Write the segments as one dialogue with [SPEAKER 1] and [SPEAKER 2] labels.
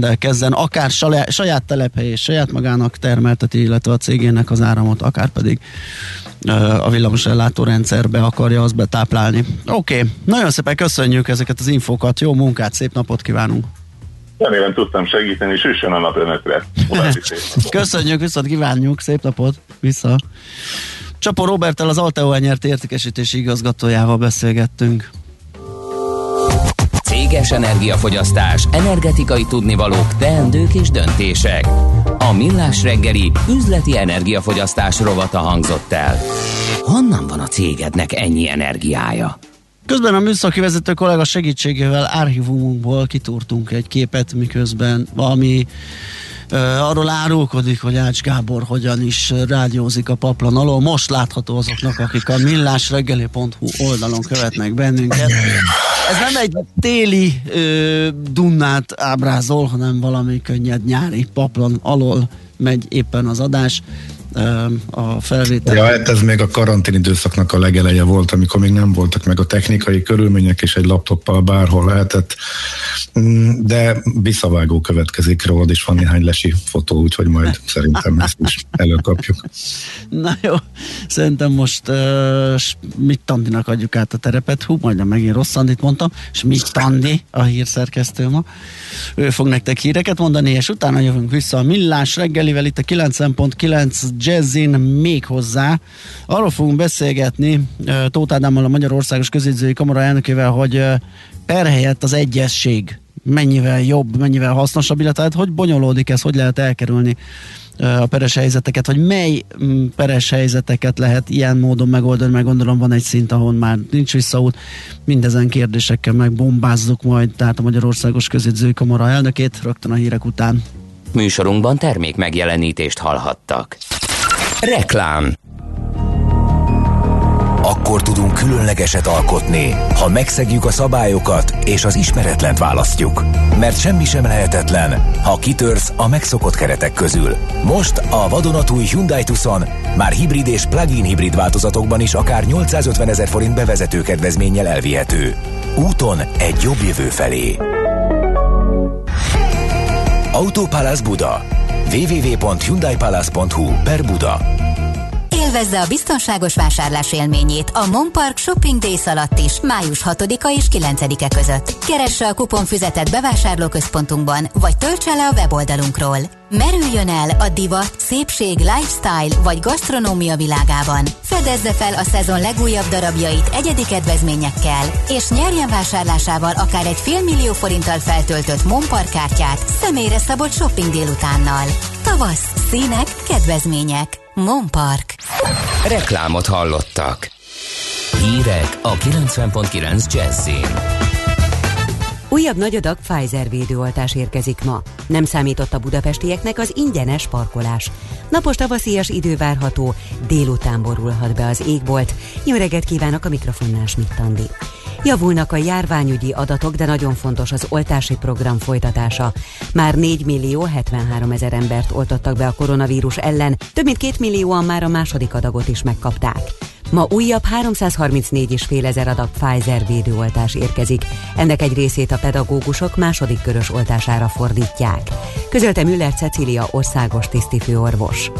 [SPEAKER 1] rendelkezzen, akár saját telephely és saját magának termelteti, illetve a cégének az áramot, akár pedig a villamos rendszerbe akarja azt betáplálni. Oké, okay. nagyon szépen köszönjük ezeket az infókat, jó munkát, szép napot kívánunk!
[SPEAKER 2] Remélem tudtam segíteni, és üssön a nap önökre.
[SPEAKER 1] Köszönjük, viszont kívánjuk, szép napot, vissza. Csapó Robertel az Alteo nyert értékesítési igazgatójával beszélgettünk.
[SPEAKER 3] Céges energiafogyasztás, energetikai tudnivalók, teendők és döntések. A Millás reggeli üzleti energiafogyasztás rovata hangzott el. Honnan van a cégednek ennyi energiája?
[SPEAKER 1] Közben a műszaki vezető kollega segítségével archívumunkból kitúrtunk egy képet, miközben valami arról árulkodik, hogy Ács Gábor hogyan is rádiózik a paplan alól. Most látható azoknak, akik a millásreggeli.hu oldalon követnek bennünket. Ez nem egy téli ö, dunnát ábrázol, hanem valami könnyed nyári paplan alól megy éppen az adás a felvétel.
[SPEAKER 4] Ja, hát ez még a karantén időszaknak a legeleje volt, amikor még nem voltak meg a technikai körülmények, és egy laptoppal bárhol lehetett. Mm, de visszavágó következik rólad, és van néhány lesi fotó, úgyhogy majd szerintem ezt is előkapjuk.
[SPEAKER 1] Na jó, szerintem most uh, mit Tandinak adjuk át a terepet, hú, majdnem megint rossz Andit mondtam, és mit Tandi, a hírszerkesztő ma. Ő fog nektek híreket mondani, és utána jövünk vissza a Millás reggelivel itt a 9.9 Jazzin még hozzá. Arról fogunk beszélgetni Tóth Ádámmal, a Magyarországos Közédzői Kamara elnökével, hogy per helyett az egyesség mennyivel jobb, mennyivel hasznosabb, illetve hát hogy bonyolódik ez, hogy lehet elkerülni a peres helyzeteket, hogy mely peres helyzeteket lehet ilyen módon megoldani, meg gondolom van egy szint, ahol már nincs visszaút. Mindezen kérdésekkel megbombázzuk majd, tehát a Magyarországos Közédzői Kamara elnökét rögtön a hírek után.
[SPEAKER 3] Műsorunkban termék megjelenítést hallhattak. Reklám
[SPEAKER 5] akkor tudunk különlegeset alkotni, ha megszegjük a szabályokat és az ismeretlent választjuk. Mert semmi sem lehetetlen, ha kitörsz a megszokott keretek közül. Most a vadonatúj Hyundai Tucson már hibrid és plug-in hibrid változatokban is akár 850 ezer forint bevezető kedvezménnyel elvihető. Úton egy jobb jövő felé. Autópálasz Buda www.hyundaipalace.hu per Buda
[SPEAKER 6] Élvezze a biztonságos vásárlás élményét a Monpark Shopping Days alatt is, május 6-a és 9-e között. Keresse a kuponfüzetet bevásárlóközpontunkban, vagy töltse le a weboldalunkról. Merüljön el a divat, szépség, lifestyle vagy gasztronómia világában. Fedezze fel a szezon legújabb darabjait egyedi kedvezményekkel, és nyerjen vásárlásával akár egy félmillió forinttal feltöltött Monpark kártyát személyre szabott shopping délutánnal. Tavasz, színek, kedvezmények. Monpark.
[SPEAKER 3] Reklámot hallottak. Hírek a 90.9 Jazzin.
[SPEAKER 7] Újabb nagy adag Pfizer védőoltás érkezik ma. Nem számított a budapestieknek az ingyenes parkolás. Napos tavaszias idő várható, délután borulhat be az égbolt. Jó reggelt kívánok a mikrofonnál Schmidt Javulnak a járványügyi adatok, de nagyon fontos az oltási program folytatása. Már 4 millió 73 ezer embert oltottak be a koronavírus ellen, több mint 2 millióan már a második adagot is megkapták. Ma újabb 334,5 ezer adag Pfizer védőoltás érkezik. Ennek egy részét a pedagógusok második körös oltására fordítják. Közölte Müller Cecília országos tisztifőorvos.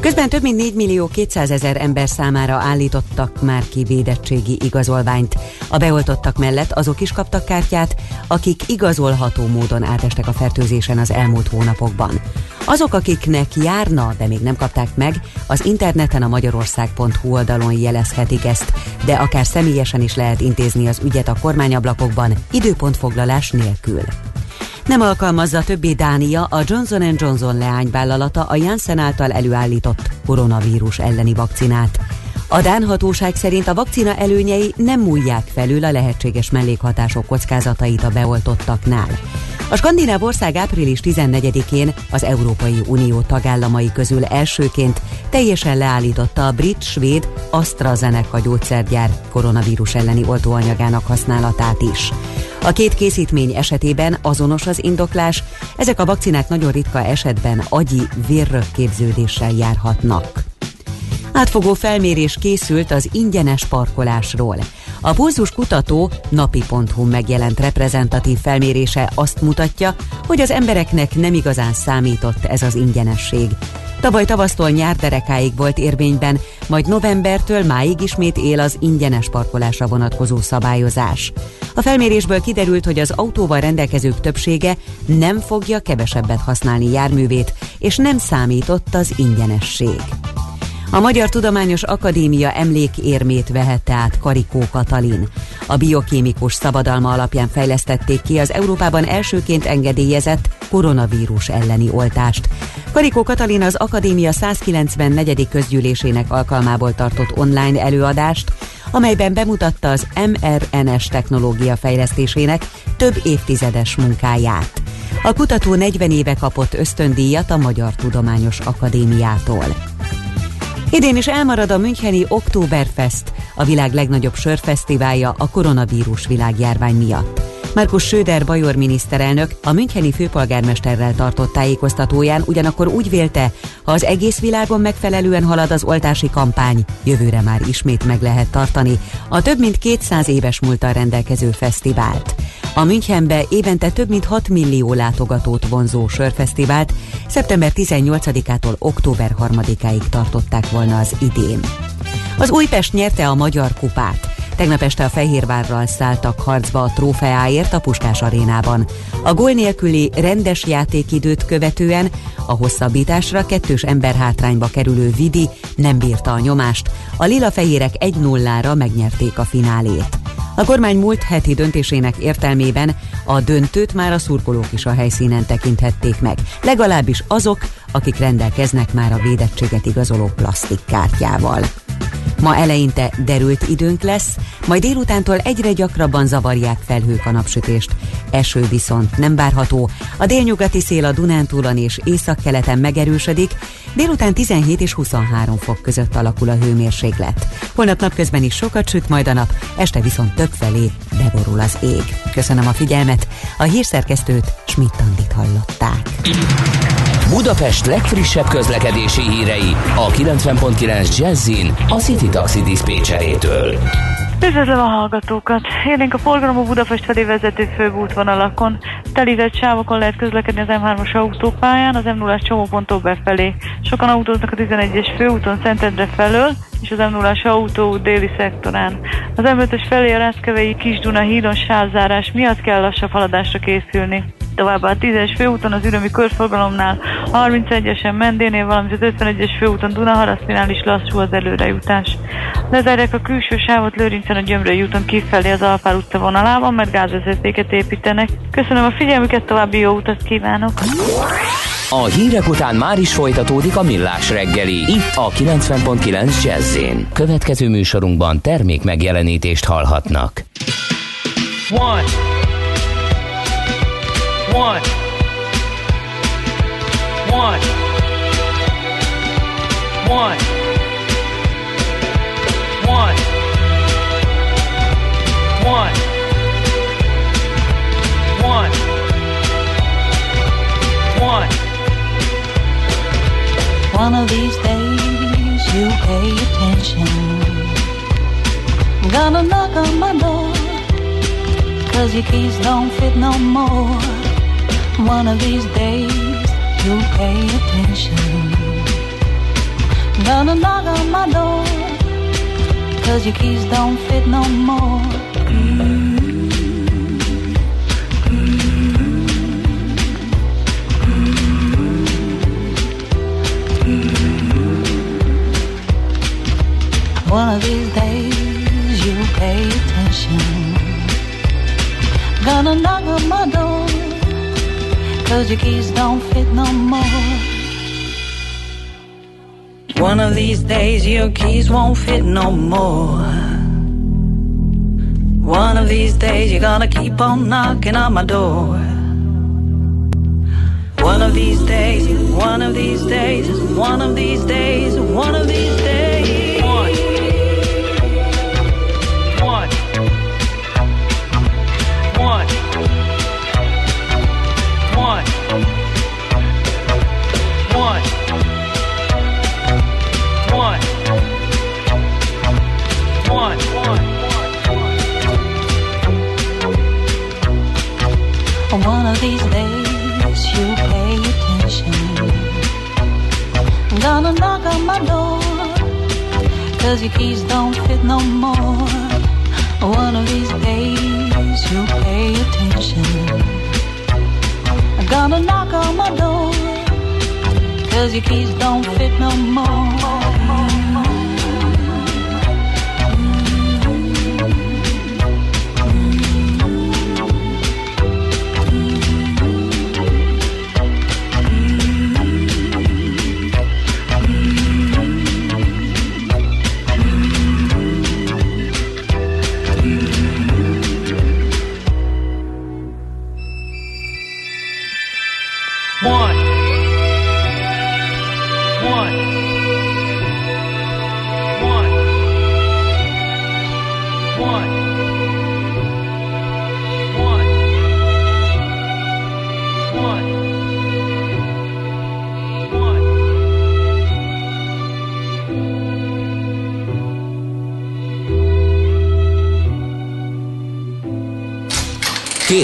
[SPEAKER 7] Közben több mint 4 millió 200 ezer ember számára állítottak már ki védettségi igazolványt. A beoltottak mellett azok is kaptak kártyát, akik igazolható módon átestek a fertőzésen az elmúlt hónapokban. Azok, akiknek járna, de még nem kapták meg, az interneten a magyarország.hu oldalon jelezhetik ezt, de akár személyesen is lehet intézni az ügyet a kormányablakokban, időpontfoglalás nélkül. Nem alkalmazza többé Dánia a Johnson Johnson leányvállalata a Janssen által előállított koronavírus elleni vakcinát. A Dán hatóság szerint a vakcina előnyei nem múlják felül a lehetséges mellékhatások kockázatait a beoltottaknál. A skandináv ország április 14-én az Európai Unió tagállamai közül elsőként teljesen leállította a brit-svéd AstraZeneca gyógyszergyár koronavírus elleni oltóanyagának használatát is. A két készítmény esetében azonos az indoklás, ezek a vakcinák nagyon ritka esetben agyi vérrökképződéssel járhatnak. Átfogó felmérés készült az ingyenes parkolásról. A pulzus kutató napi.hu megjelent reprezentatív felmérése azt mutatja, hogy az embereknek nem igazán számított ez az ingyenesség. Tavaly tavasztól nyár derekáig volt érvényben, majd novembertől máig ismét él az ingyenes parkolásra vonatkozó szabályozás. A felmérésből kiderült, hogy az autóval rendelkezők többsége nem fogja kevesebbet használni járművét, és nem számított az ingyenesség. A Magyar Tudományos Akadémia emlékérmét vehette át Karikó Katalin. A biokémikus szabadalma alapján fejlesztették ki az Európában elsőként engedélyezett koronavírus elleni oltást. Karikó Katalin az Akadémia 194. közgyűlésének alkalmából tartott online előadást, amelyben bemutatta az mRNS technológia fejlesztésének több évtizedes munkáját. A kutató 40 éve kapott ösztöndíjat a Magyar Tudományos Akadémiától. Idén is elmarad a Müncheni Oktoberfest, a világ legnagyobb sörfesztiválja a koronavírus világjárvány miatt. Markus Söder bajor miniszterelnök a Müncheni főpolgármesterrel tartott tájékoztatóján ugyanakkor úgy vélte, ha az egész világon megfelelően halad az oltási kampány, jövőre már ismét meg lehet tartani a több mint 200 éves múltal rendelkező fesztivált. A Münchenbe évente több mint 6 millió látogatót vonzó sörfesztivált szeptember 18-ától október 3-áig tartották volna az idén. Az Újpest nyerte a Magyar Kupát. Tegnap este a Fehérvárral szálltak harcba a trófeáért a Puskás arénában. A gól nélküli rendes játékidőt követően a hosszabbításra kettős emberhátrányba kerülő Vidi nem bírta a nyomást. A lila-fehérek 1-0-ra megnyerték a finálét. A kormány múlt heti döntésének értelmében a döntőt már a szurkolók is a helyszínen tekinthették meg, legalábbis azok, akik rendelkeznek már a védettséget igazoló plastikkártyával. Ma eleinte derült időnk lesz, majd délutántól egyre gyakrabban zavarják felhők a napsütést. Eső viszont nem várható. A délnyugati szél a Dunántúlon és északkeleten megerősödik, délután 17 és 23 fok között alakul a hőmérséklet. Holnap napközben is sokat süt majd a nap, este viszont több felé beborul az ég. Köszönöm a figyelmet, a hírszerkesztőt Schmidt-Tandit hallották.
[SPEAKER 3] Budapest legfrissebb közlekedési hírei a 90.9 Jazzin a City Taxi Dispécsejétől.
[SPEAKER 8] Üdvözlöm a hallgatókat! Élénk a forgalom a Budapest felé vezető főútvonalakon. Telített sávokon lehet közlekedni az M3-as autópályán, az M0-as csomóponttól befelé. Sokan autóznak a 11-es főúton Szentendre felől, és az M0-as autó déli szektorán. Az M5-ös felé a Rászkevei Kis-Duna hídon sávzárás miatt kell lassabb haladásra készülni. Továbbá a 10-es főúton az ürömi körforgalomnál, a 31-esen Mendénél, valamint az 51-es főúton Dunaharasztinál is lassú az előrejutás. Lezárják a külső sávot Lőrincen a Gyömrői úton kifelé az Alpár utca vonalában, mert gázvezetéket építenek. Köszönöm a figyelmüket, további jó utat kívánok!
[SPEAKER 3] A hírek után már is folytatódik a millás reggeli. Itt a 90.9 jazz Következő műsorunkban termék megjelenítést hallhatnak. One. One. One. One. One. One. One. One. One of these days you pay attention. Gonna knock on my door. Cause your keys don't fit no more. One of these days you'll pay attention. Gonna knock on my door, cause your keys don't fit no more. One of these days you'll pay attention. Gonna knock on my door Cause your keys don't fit no more. One of these days your keys won't fit no more. One of these days you're gonna keep on knocking on my door. One of these days, one of these days, one of these days, one of these days.
[SPEAKER 9] My door. Cause your keys don't fit no more. One of these days you'll pay attention. I'm gonna knock on my door. Cause your keys don't fit no more.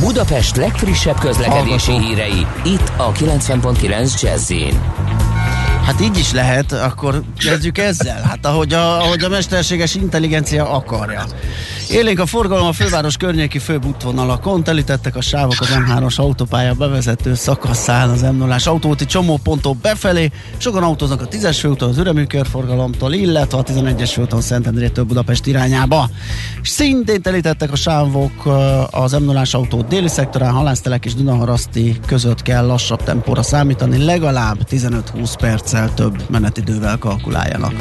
[SPEAKER 3] Budapest legfrissebb közlekedési
[SPEAKER 1] Hallgatók.
[SPEAKER 3] hírei, itt a 90.9 Jazzin.
[SPEAKER 1] Hát így is lehet, akkor kezdjük ezzel. Hát ahogy a, ahogy a mesterséges intelligencia akarja. Élénk a forgalom a főváros környéki főbb útvonalakon, telítettek a sávok az M3-as autópálya bevezető szakaszán az m 0 autóti csomóponttól befelé. Sokan autóznak a 10-es főúton az üremű körforgalomtól, illetve a 11-es főúton Szentendrétől Budapest irányába. És szintén telítettek a sávok az m 0 autó déli szektorán, Halásztelek és Dunaharaszti között kell lassabb tempóra számítani, legalább 15-20 perccel több menetidővel kalkuláljanak.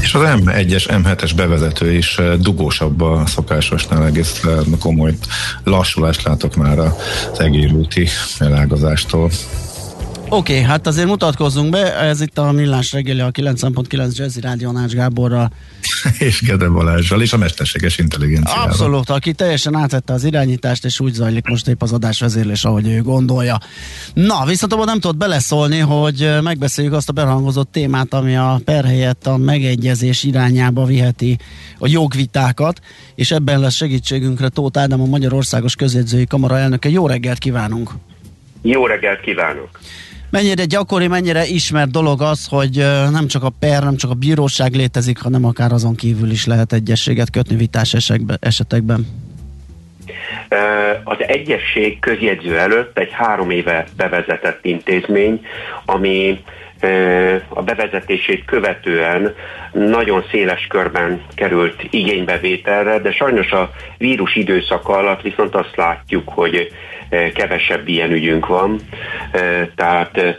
[SPEAKER 4] És az M1-es, M7-es bevezető is dugósabb a szokásosnál, egész komoly lassulást látok már az egérúti elágazástól.
[SPEAKER 1] Oké, okay, hát azért mutatkozzunk be, ez itt a Millás reggeli a 9.9 Jazzy Rádió Nács Gáborral.
[SPEAKER 4] és Gede Balázsral, és a mesterséges intelligenciával.
[SPEAKER 1] Abszolút, aki teljesen átvette az irányítást, és úgy zajlik most épp az adás vezérlés, ahogy ő gondolja. Na, viszont abban nem tudott beleszólni, hogy megbeszéljük azt a behangozott témát, ami a per helyett a megegyezés irányába viheti a jogvitákat, és ebben lesz segítségünkre Tóth Ádám, a Magyarországos Közjegyzői Kamara elnöke. Jó reggelt kívánunk!
[SPEAKER 10] Jó reggelt kívánok!
[SPEAKER 1] Mennyire gyakori, mennyire ismert dolog az, hogy nem csak a per, nem csak a bíróság létezik, hanem akár azon kívül is lehet egyességet kötni vitás esetekben.
[SPEAKER 10] Az egyesség közjegyző előtt egy három éve bevezetett intézmény, ami a bevezetését követően nagyon széles körben került igénybevételre, de sajnos a vírus időszaka alatt viszont azt látjuk, hogy kevesebb ilyen ügyünk van, tehát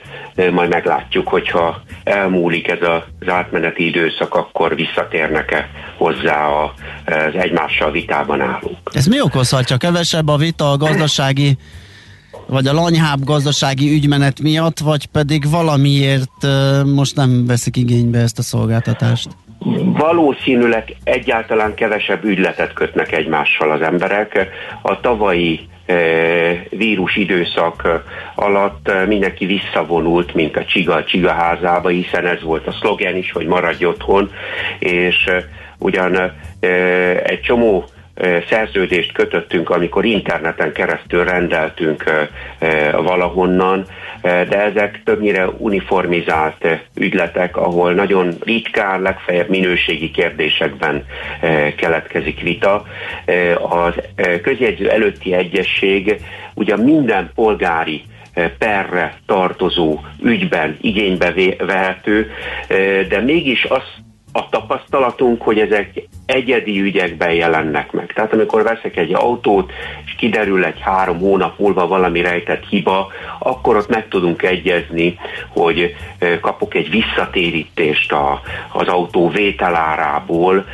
[SPEAKER 10] majd meglátjuk, hogyha elmúlik ez az átmeneti időszak, akkor visszatérnek-e hozzá az egymással vitában állók.
[SPEAKER 1] Ez mi okozhatja? Kevesebb a vita a gazdasági vagy a lanyhább gazdasági ügymenet miatt, vagy pedig valamiért most nem veszik igénybe ezt a szolgáltatást?
[SPEAKER 10] Valószínűleg egyáltalán kevesebb ügyletet kötnek egymással az emberek. A tavalyi vírus időszak alatt mindenki visszavonult, mint a csiga a csiga házába, hiszen ez volt a szlogen is, hogy maradj otthon, és ugyan egy csomó szerződést kötöttünk, amikor interneten keresztül rendeltünk valahonnan, de ezek többnyire uniformizált ügyletek, ahol nagyon ritkán, legfeljebb minőségi kérdésekben keletkezik vita. Az közjegyző előtti egyesség ugyan minden polgári perre tartozó ügyben igénybe vehető, eh, de mégis az a tapasztalatunk, hogy ezek egyedi ügyekben jelennek meg. Tehát amikor veszek egy autót, és kiderül egy három hónap múlva valami rejtett hiba, akkor ott meg tudunk egyezni, hogy kapok egy visszatérítést a, az autó vételárából,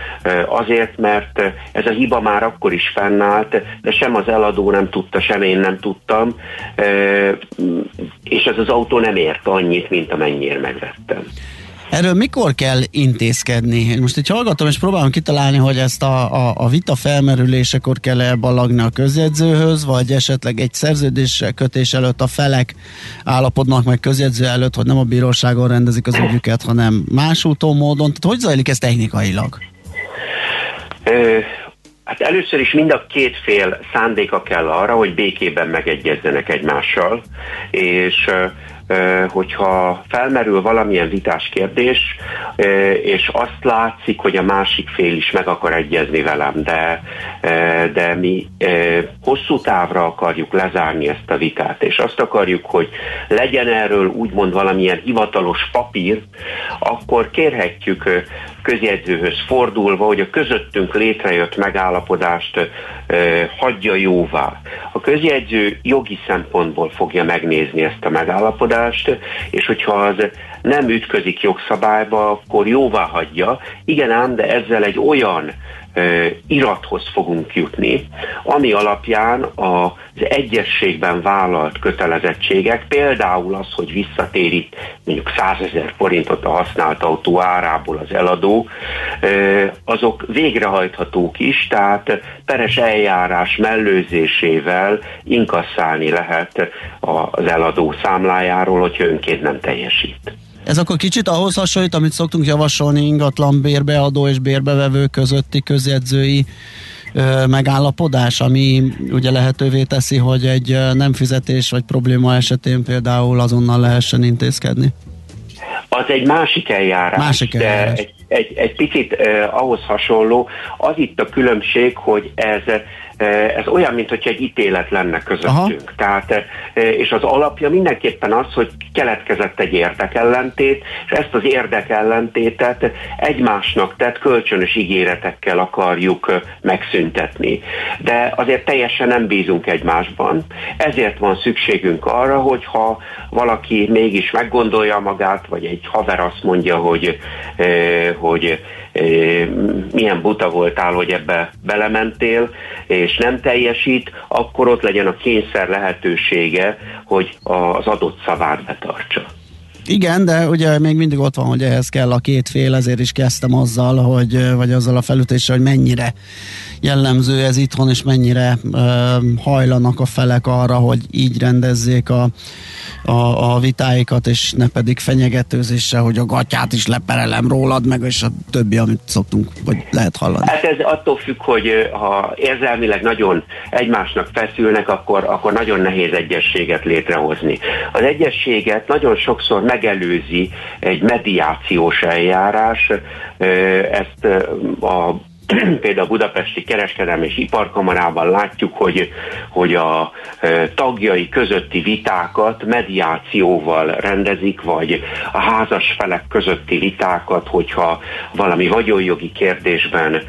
[SPEAKER 10] azért, mert ez a hiba már akkor is fennállt, de sem az eladó nem tudta, sem én nem tudtam, és ez az autó nem ért annyit, mint amennyire megvettem.
[SPEAKER 1] Erről mikor kell intézkedni? Most így hallgatom, és próbálom kitalálni, hogy ezt a, a, a vita felmerülésekor kell -e ballagni a közjegyzőhöz, vagy esetleg egy szerződés kötés előtt a felek állapodnak meg közjegyző előtt, hogy nem a bíróságon rendezik az ügyüket, hanem más úton, módon. Tehát hogy zajlik ez technikailag?
[SPEAKER 10] Ö, hát először is mind a két fél szándéka kell arra, hogy békében megegyezzenek egymással, és hogyha felmerül valamilyen vitás kérdés, és azt látszik, hogy a másik fél is meg akar egyezni velem, de, de mi hosszú távra akarjuk lezárni ezt a vitát, és azt akarjuk, hogy legyen erről úgymond valamilyen hivatalos papír, akkor kérhetjük közjegyzőhöz fordulva, hogy a közöttünk létrejött megállapodást ö, hagyja jóvá. A közjegyző jogi szempontból fogja megnézni ezt a megállapodást, és hogyha az nem ütközik jogszabályba, akkor jóvá hagyja. Igen ám, de ezzel egy olyan irathoz fogunk jutni, ami alapján az egyességben vállalt kötelezettségek, például az, hogy visszatérít mondjuk 100 ezer forintot a használt autó árából az eladó, azok végrehajthatók is, tehát peres eljárás mellőzésével inkasszálni lehet az eladó számlájáról, hogyha önként nem teljesít.
[SPEAKER 1] Ez akkor kicsit ahhoz hasonlít, amit szoktunk javasolni ingatlan bérbeadó és bérbevevő közötti közjegyzői ö, megállapodás, ami ugye lehetővé teszi, hogy egy nem fizetés vagy probléma esetén például azonnal lehessen intézkedni.
[SPEAKER 10] Az egy másik eljárás,
[SPEAKER 1] Másik eljárás.
[SPEAKER 10] de egy, egy, egy picit eh, ahhoz hasonló. Az itt a különbség, hogy ez ez olyan, mint egy ítélet lenne közöttünk.
[SPEAKER 1] Aha.
[SPEAKER 10] Tehát, eh, és az alapja mindenképpen az, hogy keletkezett egy érdekellentét, és ezt az érdekellentétet egymásnak tett kölcsönös ígéretekkel akarjuk megszüntetni. De azért teljesen nem bízunk egymásban, ezért van szükségünk arra, hogyha valaki mégis meggondolja magát, vagy egy haver azt mondja, hogy, hogy milyen buta voltál, hogy ebbe belementél, és nem teljesít, akkor ott legyen a kényszer lehetősége, hogy az adott szavát betartsa.
[SPEAKER 1] Igen, de ugye még mindig ott van, hogy ehhez kell a két fél, ezért is kezdtem azzal, hogy, vagy azzal a felütéssel, hogy mennyire jellemző ez itthon, és mennyire ö, hajlanak a felek arra, hogy így rendezzék a, a, a vitáikat, és ne pedig fenyegetőzéssel, hogy a gatyát is leperelem rólad, meg és a többi, amit szoktunk, vagy lehet hallani.
[SPEAKER 10] Hát ez attól függ, hogy ha érzelmileg nagyon egymásnak feszülnek, akkor, akkor nagyon nehéz egyességet létrehozni. Az egyességet nagyon sokszor megelőzi egy mediációs eljárás, ezt a például a Budapesti Kereskedelmi és Iparkamarában látjuk, hogy, hogy a tagjai közötti vitákat mediációval rendezik, vagy a házas felek közötti vitákat, hogyha valami vagyonjogi kérdésben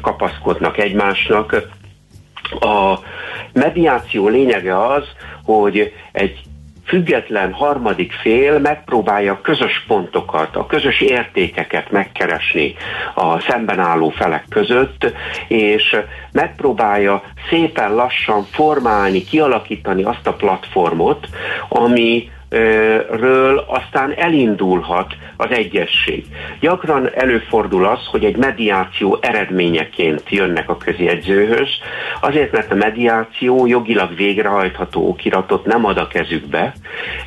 [SPEAKER 10] kapaszkodnak egymásnak. A mediáció lényege az, hogy egy független harmadik fél megpróbálja közös pontokat, a közös értékeket megkeresni a szemben álló felek között, és megpróbálja szépen lassan formálni, kialakítani azt a platformot, ami ről aztán elindulhat az egyesség. Gyakran előfordul az, hogy egy mediáció eredményeként jönnek a közjegyzőhöz, azért, mert a mediáció jogilag végrehajtható okiratot nem ad a kezükbe,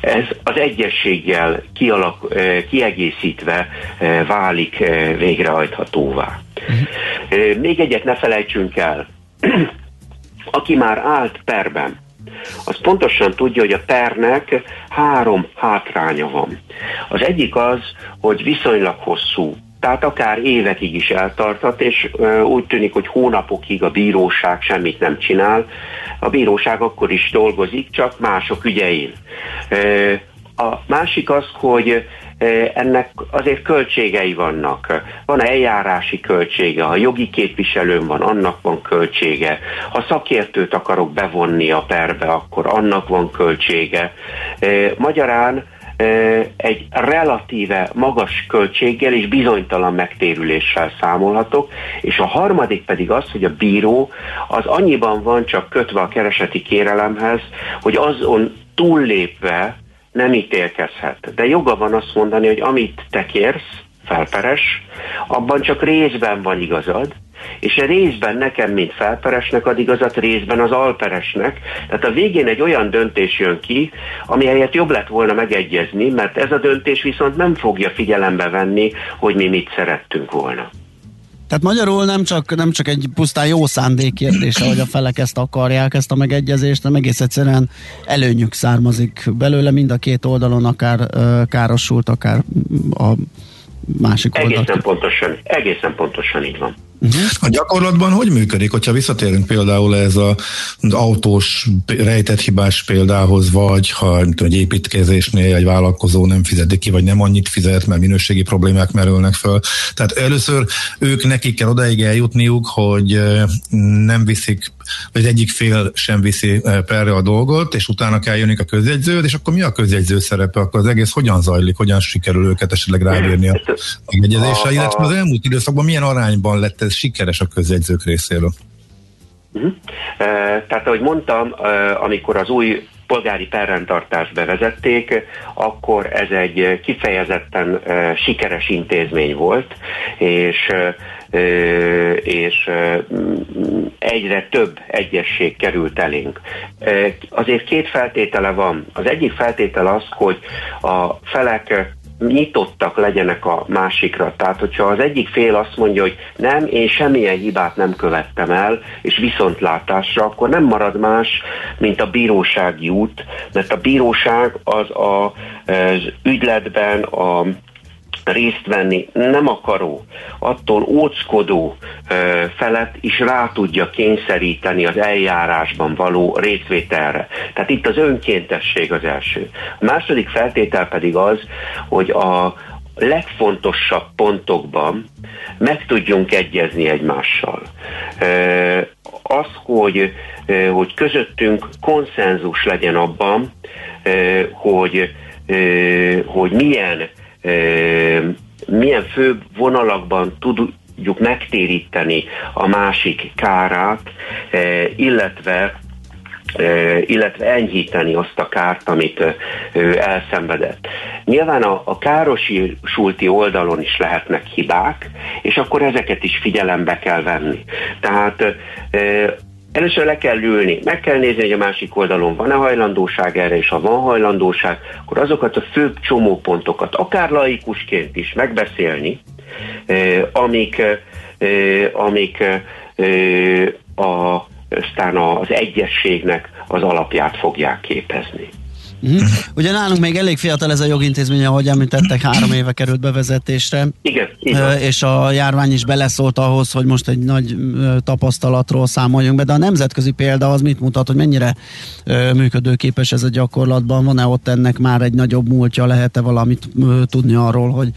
[SPEAKER 10] ez az egyességgel kialak, eh, kiegészítve eh, válik eh, végrehajthatóvá. Eh, Még egyet ne felejtsünk el, aki már állt perben, az pontosan tudja, hogy a pernek három hátránya van. Az egyik az, hogy viszonylag hosszú tehát akár évekig is eltartat, és úgy tűnik, hogy hónapokig a bíróság semmit nem csinál. A bíróság akkor is dolgozik, csak mások ügyein. A másik az, hogy ennek azért költségei vannak. Van eljárási költsége, ha jogi képviselőm van, annak van költsége. Ha szakértőt akarok bevonni a perbe, akkor annak van költsége. Magyarán egy relatíve magas költséggel és bizonytalan megtérüléssel számolhatok, és a harmadik pedig az, hogy a bíró az annyiban van csak kötve a kereseti kérelemhez, hogy azon túllépve nem ítélkezhet. De joga van azt mondani, hogy amit te kérsz, felperes, abban csak részben van igazad, és a részben nekem, mint felperesnek ad igazat, részben az alperesnek. Tehát a végén egy olyan döntés jön ki, ami helyett jobb lett volna megegyezni, mert ez a döntés viszont nem fogja figyelembe venni, hogy mi mit szerettünk volna.
[SPEAKER 1] Tehát magyarul nem csak, nem csak egy pusztán jó szándék kérdése, hogy a felek ezt akarják, ezt a megegyezést, hanem egész egyszerűen előnyük származik belőle mind a két oldalon, akár károsult, akár a másik oldal.
[SPEAKER 10] Egészen pontosan, egészen pontosan így van.
[SPEAKER 4] A gyakorlatban hogy működik, hogyha visszatérünk például ez a, az autós rejtett hibás példához, vagy ha egy építkezésnél egy vállalkozó nem fizeti ki, vagy nem annyit fizet, mert minőségi problémák merülnek föl. Tehát először ők nekik kell odaig eljutniuk, hogy nem viszik, vagy egyik fél sem viszi perre a dolgot, és utána kell jönni a közjegyződ, és akkor mi a közjegyző szerepe, akkor az egész hogyan zajlik, hogyan sikerül őket esetleg rávérni a megegyezésre, illetve az elmúlt időszakban milyen arányban lett ez sikeres a közjegyzők részéről?
[SPEAKER 10] Uh-huh. Tehát, ahogy mondtam, amikor az új polgári perrendtartást bevezették, akkor ez egy kifejezetten sikeres intézmény volt, és és egyre több egyesség került elénk. Azért két feltétele van. Az egyik feltétel az, hogy a felek nyitottak legyenek a másikra. Tehát, hogyha az egyik fél azt mondja, hogy nem, én semmilyen hibát nem követtem el, és viszontlátásra, akkor nem marad más, mint a bírósági út, mert a bíróság az a, az ügyletben a részt venni nem akaró, attól óckodó felett is rá tudja kényszeríteni az eljárásban való részvételre. Tehát itt az önkéntesség az első. A második feltétel pedig az, hogy a legfontosabb pontokban meg tudjunk egyezni egymással. Az, hogy, hogy közöttünk konszenzus legyen abban, hogy, hogy milyen milyen fő vonalakban tudjuk megtéríteni a másik kárát, illetve illetve enyhíteni azt a kárt, amit ő elszenvedett. Nyilván a, a károsulti oldalon is lehetnek hibák, és akkor ezeket is figyelembe kell venni. Tehát Először le kell ülni, meg kell nézni, hogy a másik oldalon van-e hajlandóság erre, és ha van hajlandóság, akkor azokat a főbb csomópontokat, akár laikusként is megbeszélni, eh, amik, eh, amik eh, a, aztán az egyességnek az alapját fogják képezni.
[SPEAKER 1] Uh-huh. Ugye nálunk még elég fiatal ez a jogintézmény, ahogy említettek, három éve került bevezetésre.
[SPEAKER 10] Igen,
[SPEAKER 1] igen. És a járvány is beleszólt ahhoz, hogy most egy nagy tapasztalatról számoljunk be, de a nemzetközi példa az mit mutat, hogy mennyire működőképes ez a gyakorlatban? Van-e ott ennek már egy nagyobb múltja? Lehet-e valamit tudni arról, hogy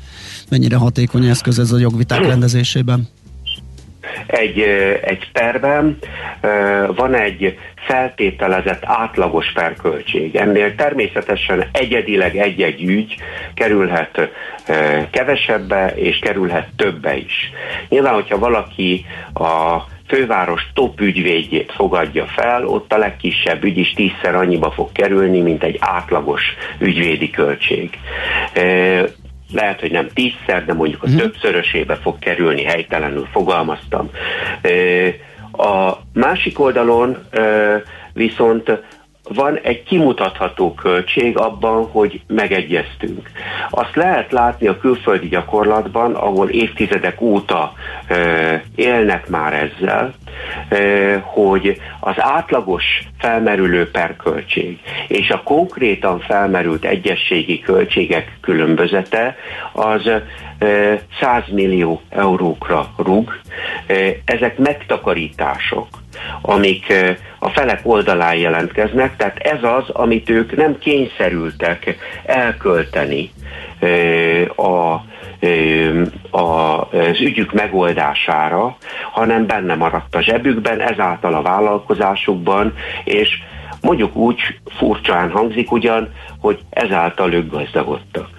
[SPEAKER 1] mennyire hatékony eszköz ez a jogviták rendezésében?
[SPEAKER 10] Egy, egy perben van egy feltételezett átlagos perköltség. Ennél természetesen egyedileg egy-egy ügy kerülhet kevesebbe, és kerülhet többe is. Nyilván, hogyha valaki a főváros top ügyvédjét fogadja fel, ott a legkisebb ügy is tízszer annyiba fog kerülni, mint egy átlagos ügyvédi költség lehet, hogy nem tízszer, de mondjuk a mhm. többszörösébe fog kerülni, helytelenül fogalmaztam. A másik oldalon viszont van egy kimutatható költség abban, hogy megegyeztünk. Azt lehet látni a külföldi gyakorlatban, ahol évtizedek óta élnek már ezzel, hogy az átlagos felmerülő perköltség és a konkrétan felmerült egyességi költségek különbözete az 100 millió eurókra rúg. Ezek megtakarítások, amik a felek oldalán jelentkeznek, tehát ez az, amit ők nem kényszerültek elkölteni a a, az ügyük megoldására, hanem benne maradt a zsebükben, ezáltal a vállalkozásukban, és mondjuk úgy furcsán hangzik ugyan, hogy ezáltal ők gazdagodtak.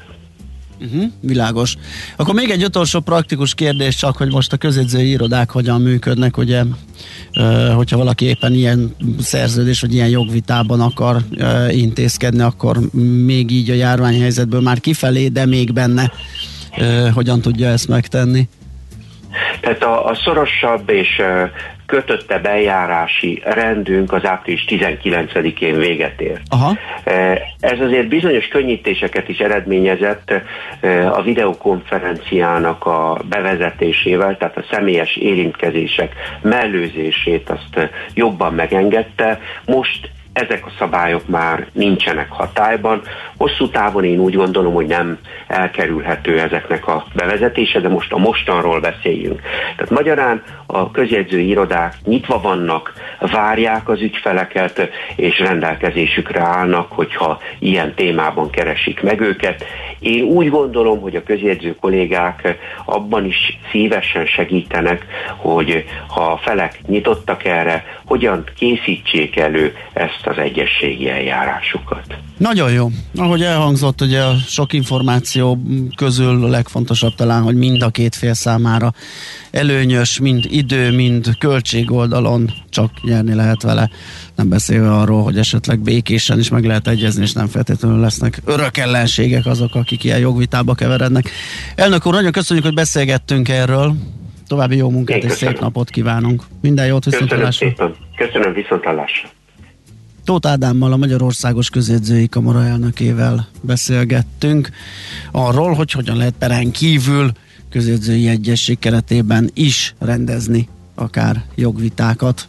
[SPEAKER 1] Uh-huh, világos. Akkor még egy utolsó praktikus kérdés, csak hogy most a közedzői irodák hogyan működnek, ugye, hogyha valaki éppen ilyen szerződés, vagy ilyen jogvitában akar intézkedni, akkor még így a járványhelyzetből már kifelé, de még benne hogyan tudja ezt megtenni?
[SPEAKER 10] Tehát a, a szorosabb és ö, kötöttebb eljárási rendünk az április 19-én véget ért.
[SPEAKER 1] Aha.
[SPEAKER 10] Eh, Ez azért bizonyos könnyítéseket is eredményezett eh, a videokonferenciának a bevezetésével, tehát a személyes érintkezések mellőzését azt jobban megengedte. Most ezek a szabályok már nincsenek hatályban. Hosszú távon én úgy gondolom, hogy nem elkerülhető ezeknek a bevezetése, de most a mostanról beszéljünk. Tehát magyarán a közjegyzői irodák nyitva vannak, várják az ügyfeleket, és rendelkezésükre állnak, hogyha ilyen témában keresik meg őket. Én úgy gondolom, hogy a közjegyző kollégák abban is szívesen segítenek, hogy ha a felek nyitottak erre, hogyan készítsék elő ezt az egyességi eljárásukat.
[SPEAKER 1] Nagyon jó. Ahogy elhangzott, ugye a sok információ közül a legfontosabb talán, hogy mind a két fél számára előnyös, mind idő, mind költség oldalon csak nyerni lehet vele. Nem beszélve arról, hogy esetleg békésen is meg lehet egyezni, és nem feltétlenül lesznek örök ellenségek azok, akik ilyen jogvitába keverednek. Elnök úr, nagyon köszönjük, hogy beszélgettünk erről. További jó munkát
[SPEAKER 10] Én
[SPEAKER 1] és
[SPEAKER 10] köszönöm.
[SPEAKER 1] szép napot kívánunk. Minden jót,
[SPEAKER 10] Köszönöm
[SPEAKER 1] viszontlátásra.
[SPEAKER 10] szépen. Köszönöm viszontlátásra.
[SPEAKER 1] Tóth Ádámmal, a Magyarországos Közjegyzői Kamara elnökével beszélgettünk arról, hogy hogyan lehet peren kívül közjegyzői egyesség keretében is rendezni akár jogvitákat.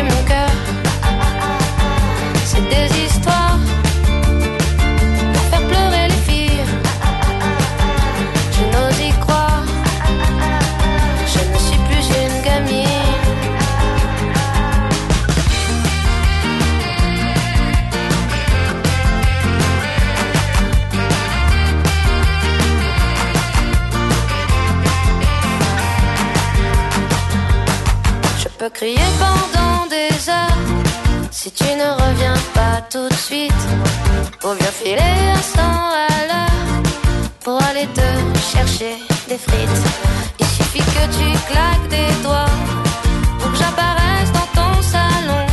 [SPEAKER 11] Mon cœur. C'est des histoires pour faire pleurer les filles. Je n'ose y croire, je ne suis plus une gamine. Je peux crier si tu ne reviens pas tout de suite. Pour bien filer à 100 à l'heure pour aller te chercher des frites. Il suffit que tu claques des doigts pour que j'apparaisse dans ton salon.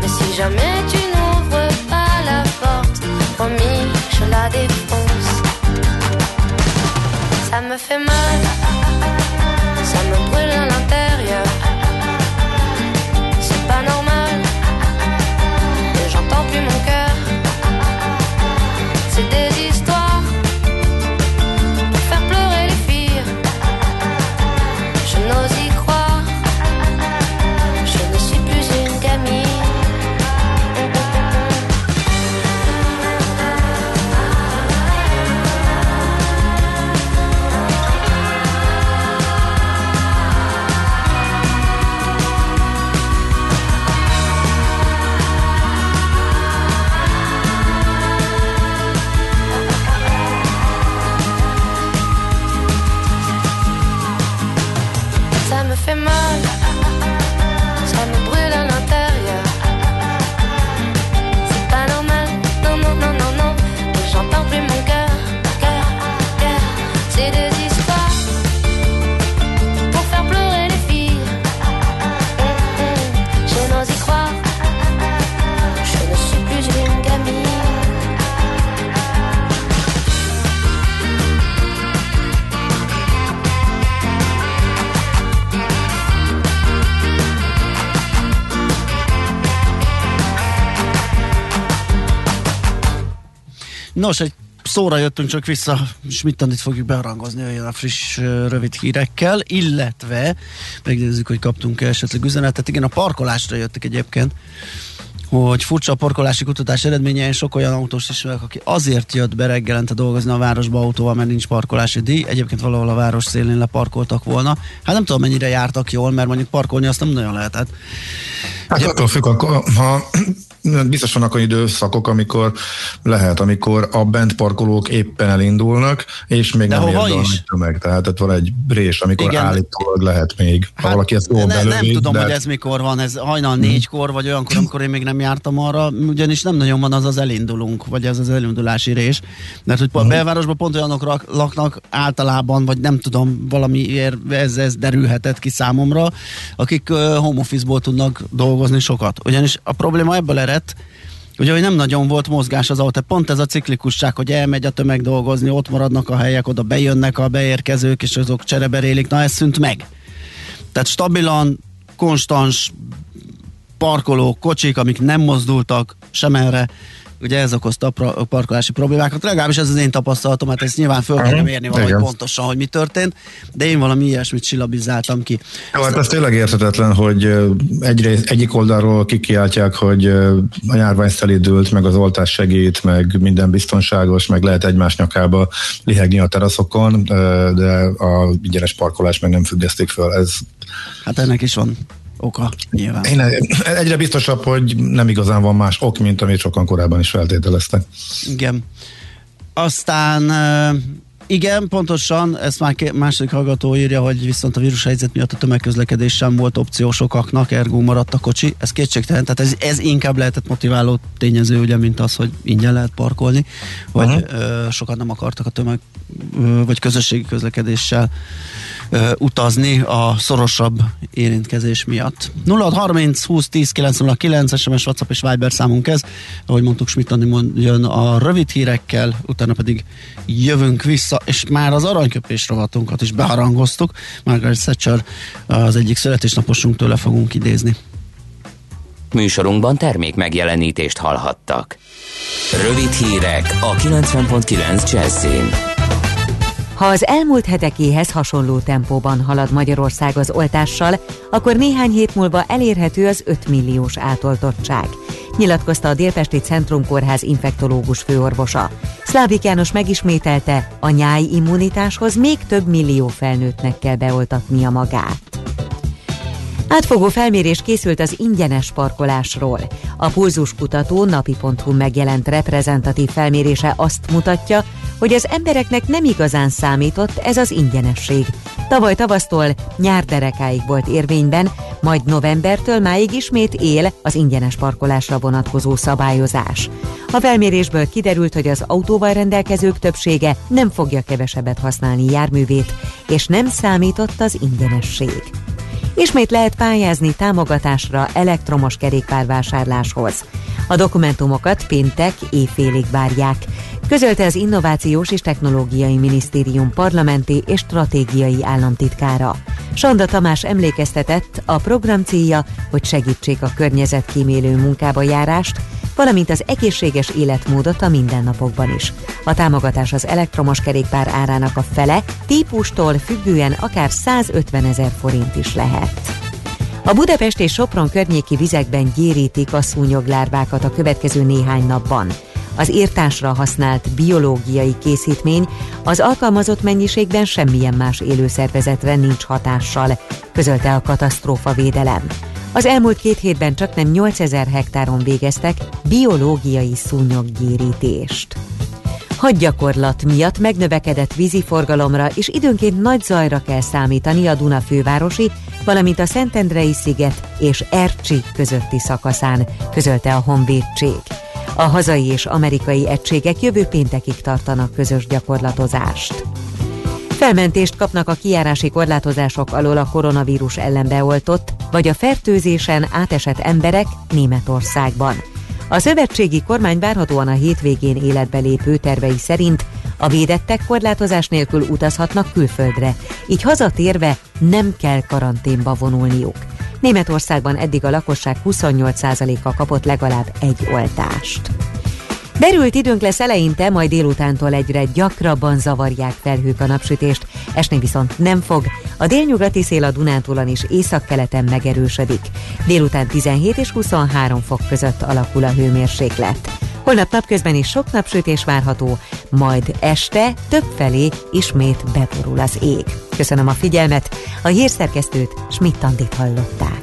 [SPEAKER 11] Mais si jamais tu n'ouvres pas la porte, promis, je la défonce. Ça me fait mal,
[SPEAKER 1] Nos, egy szóra jöttünk csak vissza, Smittandit fogjuk beharangozni, jöjjön a friss, rövid hírekkel, illetve megnézzük, hogy kaptunk-e esetleg üzenetet. Igen, a parkolásra jöttek egyébként, hogy furcsa a parkolási kutatás eredménye, én sok olyan autós ismerek, aki azért jött be reggelente dolgozni a városba autóval, mert nincs parkolási díj. Egyébként valahol a város szélén leparkoltak volna. Hát nem tudom, mennyire jártak jól, mert mondjuk parkolni azt nem nagyon lehetett.
[SPEAKER 4] Hát attól függ, ha biztos vannak olyan időszakok, amikor lehet, amikor a bent parkolók éppen elindulnak, és még
[SPEAKER 1] De
[SPEAKER 4] nem
[SPEAKER 1] hova
[SPEAKER 4] ér be a
[SPEAKER 1] is?
[SPEAKER 4] nagy tömeg. Tehát ott van egy brés, amikor
[SPEAKER 1] Igen.
[SPEAKER 4] Állítólag lehet még. Ha valaki ezt jól
[SPEAKER 1] ne, nem
[SPEAKER 4] belőli,
[SPEAKER 1] tudom,
[SPEAKER 4] de
[SPEAKER 1] hogy ez mikor van, ez hajnal négykor, vagy olyankor, amikor én még nem jártam arra, ugyanis nem nagyon van az az elindulunk, vagy ez az elindulási rés. Mert hogy a belvárosban pont olyanok laknak általában, vagy nem tudom, valamiért ez, ez derülhetett ki számomra, akik home office-ból tudnak dolgozni sokat. Ugyanis a probléma ebből eredt, Ugye, hogy nem nagyon volt mozgás az autó, pont ez a ciklikusság, hogy elmegy a tömeg dolgozni, ott maradnak a helyek, oda bejönnek a beérkezők, és azok csereberélik, na ez szűnt meg. Tehát stabilan, konstans parkoló, kocsik, amik nem mozdultak sem erre, ugye ez okozta a parkolási problémákat. Legalábbis ez az én tapasztalatom, hát ezt nyilván föl kell mérni valahogy
[SPEAKER 4] igen.
[SPEAKER 1] pontosan, hogy mi történt, de én valami ilyesmit silabizáltam ki.
[SPEAKER 4] Jó, hát ez tényleg érthetetlen, hogy egyrészt, egyik oldalról kikiáltják, hogy a járvány szelidült, meg az oltás segít, meg minden biztonságos, meg lehet egymás nyakába lihegni a teraszokon, de a ingyenes parkolás meg nem függesztik föl. Ez
[SPEAKER 1] Hát ennek is van oka, nyilván.
[SPEAKER 4] én egyre biztosabb, hogy nem igazán van más ok, mint amit sokan korábban is feltételeztek.
[SPEAKER 1] Igen. Aztán igen, pontosan, ezt már második hallgató írja, hogy viszont a vírushelyzet miatt a tömegközlekedés sem volt opció sokaknak, ergo maradt a kocsi. Ez kétségtelen, tehát ez, ez inkább lehetett motiváló tényező, ugye, mint az, hogy ingyen lehet parkolni, vagy
[SPEAKER 4] Aha.
[SPEAKER 1] ö, sokan nem akartak a tömeg ö, vagy közösségi közlekedéssel utazni a szorosabb érintkezés miatt. 0630 20 10 909 SMS, WhatsApp és Viber számunk ez. Ahogy mondtuk, Schmidt jön a rövid hírekkel, utána pedig jövünk vissza, és már az aranyköpés rovatunkat is beharangoztuk. Margaret Thatcher az egyik születésnaposunk tőle fogunk idézni.
[SPEAKER 3] Műsorunkban termék megjelenítést hallhattak. Rövid hírek a 90.9 Jazzin.
[SPEAKER 7] Ha az elmúlt hetekéhez hasonló tempóban halad Magyarország az oltással, akkor néhány hét múlva elérhető az 5 milliós átoltottság. Nyilatkozta a Délpesti Centrum Kórház infektológus főorvosa. Szlávik János megismételte, a nyáj immunitáshoz még több millió felnőttnek kell beoltatnia magát. Átfogó felmérés készült az ingyenes parkolásról. A pulzuskutató napi.hu megjelent reprezentatív felmérése azt mutatja, hogy az embereknek nem igazán számított ez az ingyenesség. Tavaly tavasztól nyár derekáig volt érvényben, majd novembertől máig ismét él az ingyenes parkolásra vonatkozó szabályozás. A felmérésből kiderült, hogy az autóval rendelkezők többsége nem fogja kevesebbet használni járművét, és nem számított az ingyenesség. Ismét lehet pályázni támogatásra elektromos kerékpárvásárláshoz. A dokumentumokat péntek éjfélig várják. Közölte az Innovációs és Technológiai Minisztérium parlamenti és stratégiai államtitkára. Sanda Tamás emlékeztetett, a program célja, hogy segítsék a környezetkímélő munkába járást, valamint az egészséges életmódot a mindennapokban is. A támogatás az elektromos kerékpár árának a fele, típustól függően akár 150 ezer forint is lehet. A Budapest és Sopron környéki vizekben gyérítik a szúnyoglárvákat a következő néhány napban. Az írtásra használt biológiai készítmény az alkalmazott mennyiségben semmilyen más élőszervezetre nincs hatással, közölte a katasztrófa védelem. Az elmúlt két hétben csak nem 8000 hektáron végeztek biológiai szúnyoggyérítést. Hadgyakorlat miatt megnövekedett víziforgalomra és időnként nagy zajra kell számítani a Duna fővárosi, valamint a Szentendrei sziget és Ercsi közötti szakaszán, közölte a Honvédség. A hazai és amerikai egységek jövő péntekig tartanak közös gyakorlatozást. Felmentést kapnak a kijárási korlátozások alól a koronavírus ellen beoltott, vagy a fertőzésen átesett emberek Németországban. A szövetségi kormány várhatóan a hétvégén életbe lépő tervei szerint a védettek korlátozás nélkül utazhatnak külföldre, így hazatérve nem kell karanténba vonulniuk. Németországban eddig a lakosság 28%-a kapott legalább egy oltást. Derült időnk lesz eleinte, majd délutántól egyre gyakrabban zavarják felhők a napsütést, esni viszont nem fog. A délnyugati szél a Dunántúlon is északkeleten megerősödik. Délután 17 és 23 fok között alakul a hőmérséklet. Holnap napközben is sok napsütés várható, majd este többfelé ismét beborul az ég. Köszönöm a figyelmet, a hírszerkesztőt Schmidt-Tandit hallották.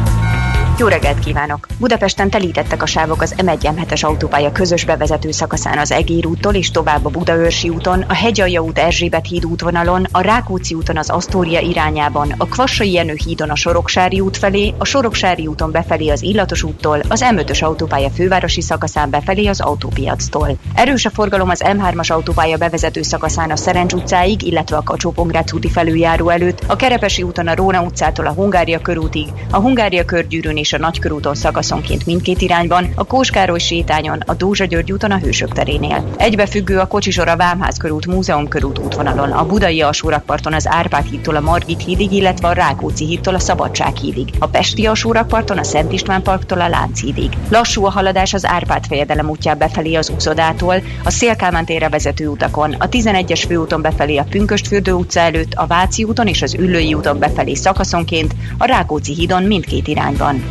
[SPEAKER 12] jó reggelt kívánok! Budapesten telítettek a sávok az M1-M7-es autópálya közös bevezető szakaszán az Egér úttól és tovább a Budaörsi úton, a Hegyalja út Erzsébet híd útvonalon, a Rákóczi úton az Asztória irányában, a Kvassai Jenő hídon a Soroksári út felé, a Soroksári úton befelé az Illatos úttól, az M5-ös autópálya fővárosi szakaszán befelé az autópiactól. Erős a forgalom az M3-as autópálya bevezető szakaszán a Szerencs utcáig, illetve a kacsó úti felüljáró előtt, a Kerepesi úton a Róna utcától a Hungária körútig, a Hungária körgyűrűn és a Nagykörúton szakaszonként mindkét irányban, a Kóskároly sétányon, a Dózsa György úton a Hősök terénél. Egybefüggő a Kocsisor a Vámház körút, Múzeum körút útvonalon, a Budai alsórakparton az Árpád hídtól a Margit hídig, illetve a Rákóczi hídtól a Szabadság hídig, a Pesti alsórakparton a Szent István parktól a Lánchídig. Lassú a haladás az Árpád fejedelem útján befelé az Uszodától, a Szélkámán térre vezető utakon, a 11-es főúton befelé a Pünköstfürdő utca előtt, a Váci úton és az Üllői úton befelé szakaszonként, a Rákóczi hídon mindkét irányban.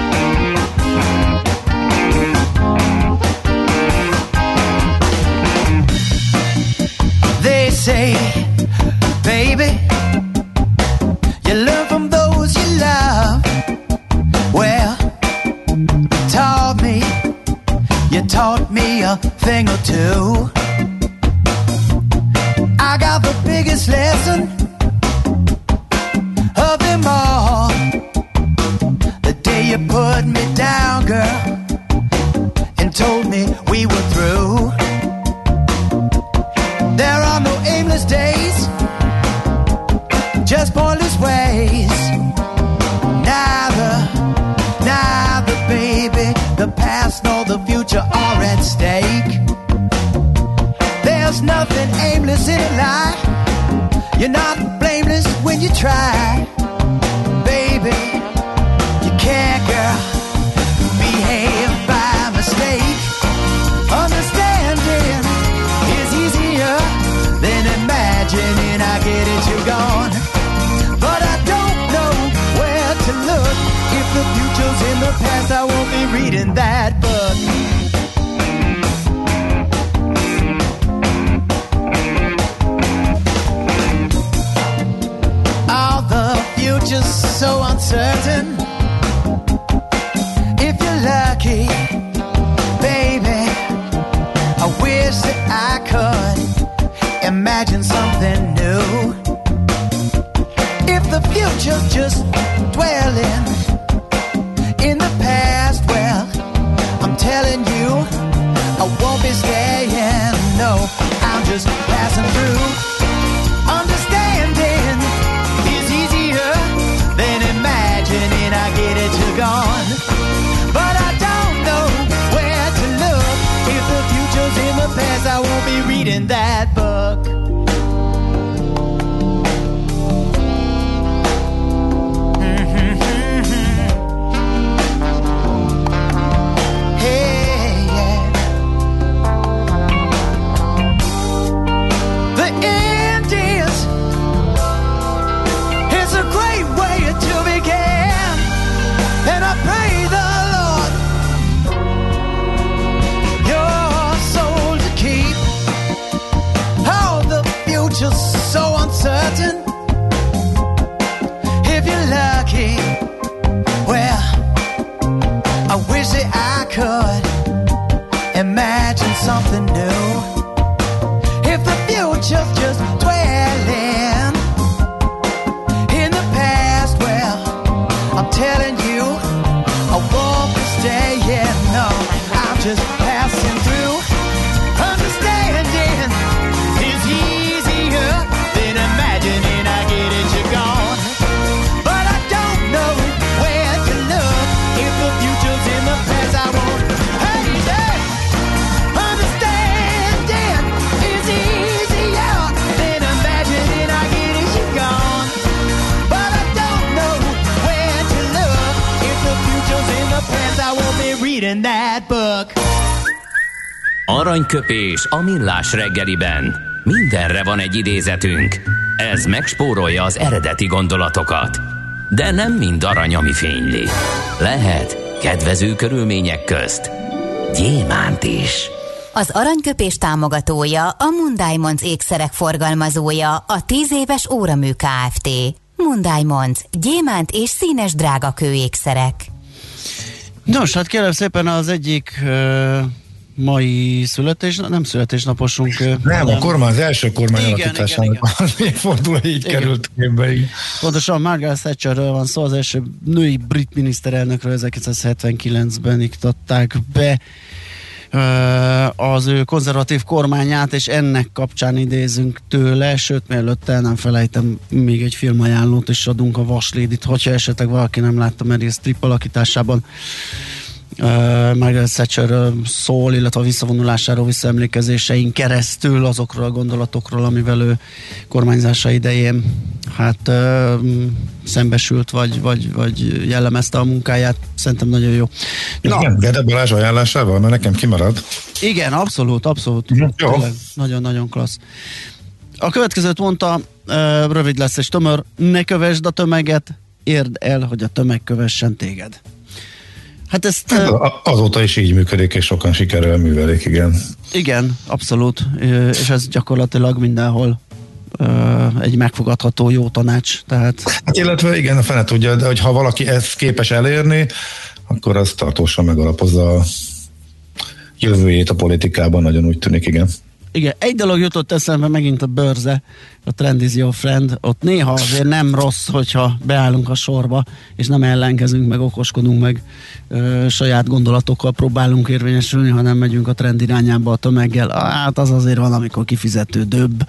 [SPEAKER 13] Thing or two. Just
[SPEAKER 3] Aranyköpés a millás reggeliben. Mindenre van egy idézetünk. Ez megspórolja az eredeti gondolatokat. De nem mind arany, ami fényli. Lehet kedvező körülmények közt gyémánt is.
[SPEAKER 6] Az aranyköpés támogatója a Mundiamonds ékszerek forgalmazója a 10 éves óramű Kft. Mundiamonds. Gyémánt és színes drágakő ékszerek.
[SPEAKER 1] Nos, hát kérem szépen az egyik mai születés, nem születésnaposunk.
[SPEAKER 4] Nem, a kormány, az első kormány
[SPEAKER 1] Igen,
[SPEAKER 4] alakításának az évforduló így
[SPEAKER 1] Igen.
[SPEAKER 4] került képbe. így.
[SPEAKER 1] Pontosan Margaret Thatcherről van szó, az első női brit miniszterelnökről 1979-ben iktatták be az ő konzervatív kormányát, és ennek kapcsán idézünk tőle, sőt, mielőtt el nem felejtem, még egy filmajánlót is adunk a Vaslédit, hogyha esetleg valaki nem látta Meryl Streep alakításában. Uh, Margaret Thatcher szól, illetve a visszavonulásáról, visszaemlékezésein keresztül azokról a gondolatokról, amivel ő kormányzása idején hát uh, szembesült, vagy, vagy, vagy jellemezte a munkáját. Szerintem nagyon jó.
[SPEAKER 4] Na. Igen, Gede Balázs ajánlásával, mert nekem kimarad.
[SPEAKER 1] Igen, abszolút, abszolút.
[SPEAKER 4] Mhm, jó.
[SPEAKER 1] Nagyon-nagyon klassz. A következőt mondta, uh, rövid lesz és tömör, ne kövesd a tömeget, érd el, hogy a tömeg kövessen téged. Hát ezt...
[SPEAKER 4] Ez a- azóta is így működik, és sokan sikerrel művelik, igen.
[SPEAKER 1] Igen, abszolút. És ez gyakorlatilag mindenhol egy megfogadható jó tanács. Tehát
[SPEAKER 4] Hát illetve igen, a fene tudja, de hogy ha valaki ezt képes elérni, akkor az tartósan megalapozza a jövőjét a politikában, nagyon úgy tűnik, igen.
[SPEAKER 1] Igen, egy dolog jutott eszembe megint a bőrze, a Trend is your friend. Ott néha azért nem rossz, hogyha beállunk a sorba, és nem ellenkezünk, meg okoskodunk, meg ö, saját gondolatokkal próbálunk érvényesülni, hanem megyünk a trend irányába a tömeggel. Hát az azért van, amikor kifizetődőbb.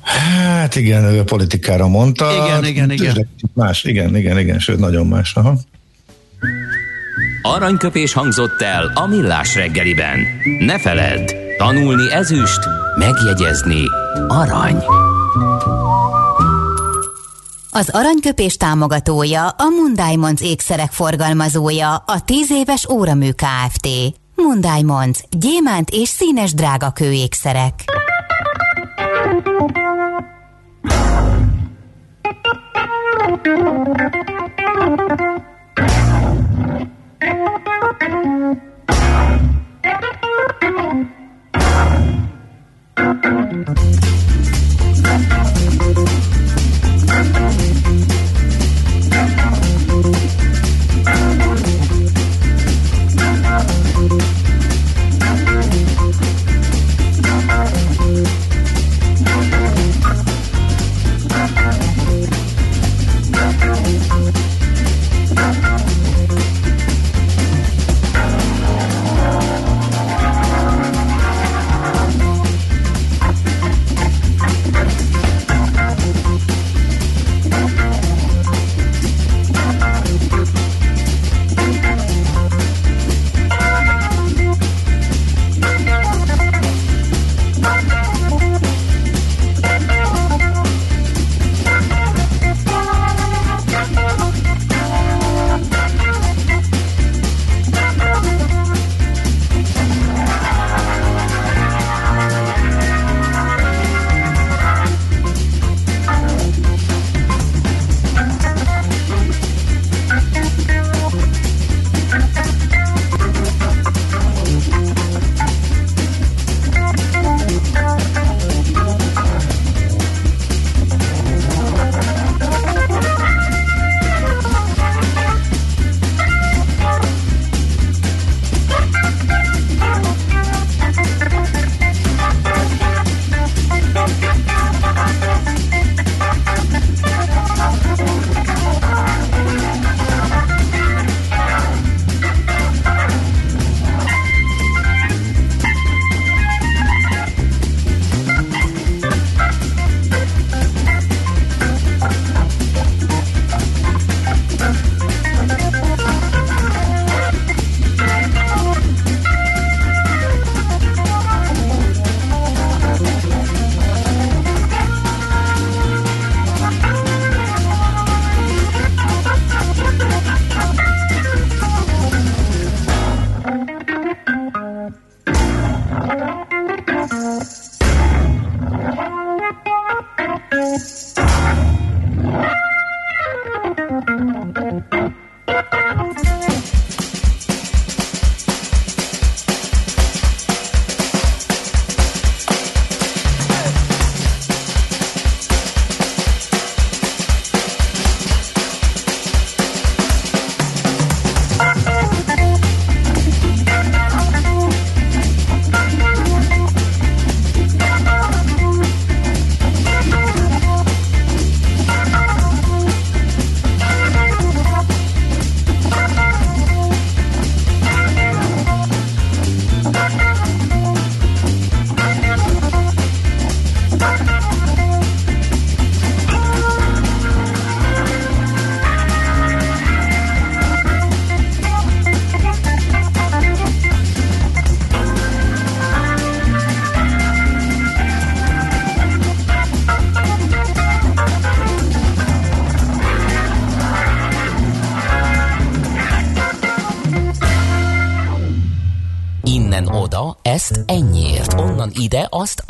[SPEAKER 4] Hát igen, ő a politikára mondta.
[SPEAKER 1] Igen, igen, igen.
[SPEAKER 4] Más, igen, igen, igen, sőt, nagyon más. Aha.
[SPEAKER 3] Aranyköpés hangzott el a millás reggeliben. Ne feledd, Tanulni ezüst, megjegyezni arany.
[SPEAKER 6] Az aranyköpés támogatója a Mundájmonc ékszerek forgalmazója, a 10 éves óramű Kft. Mundájmonc, gyémánt és színes drágakő ékszerek.
[SPEAKER 3] Thank you. Thank you.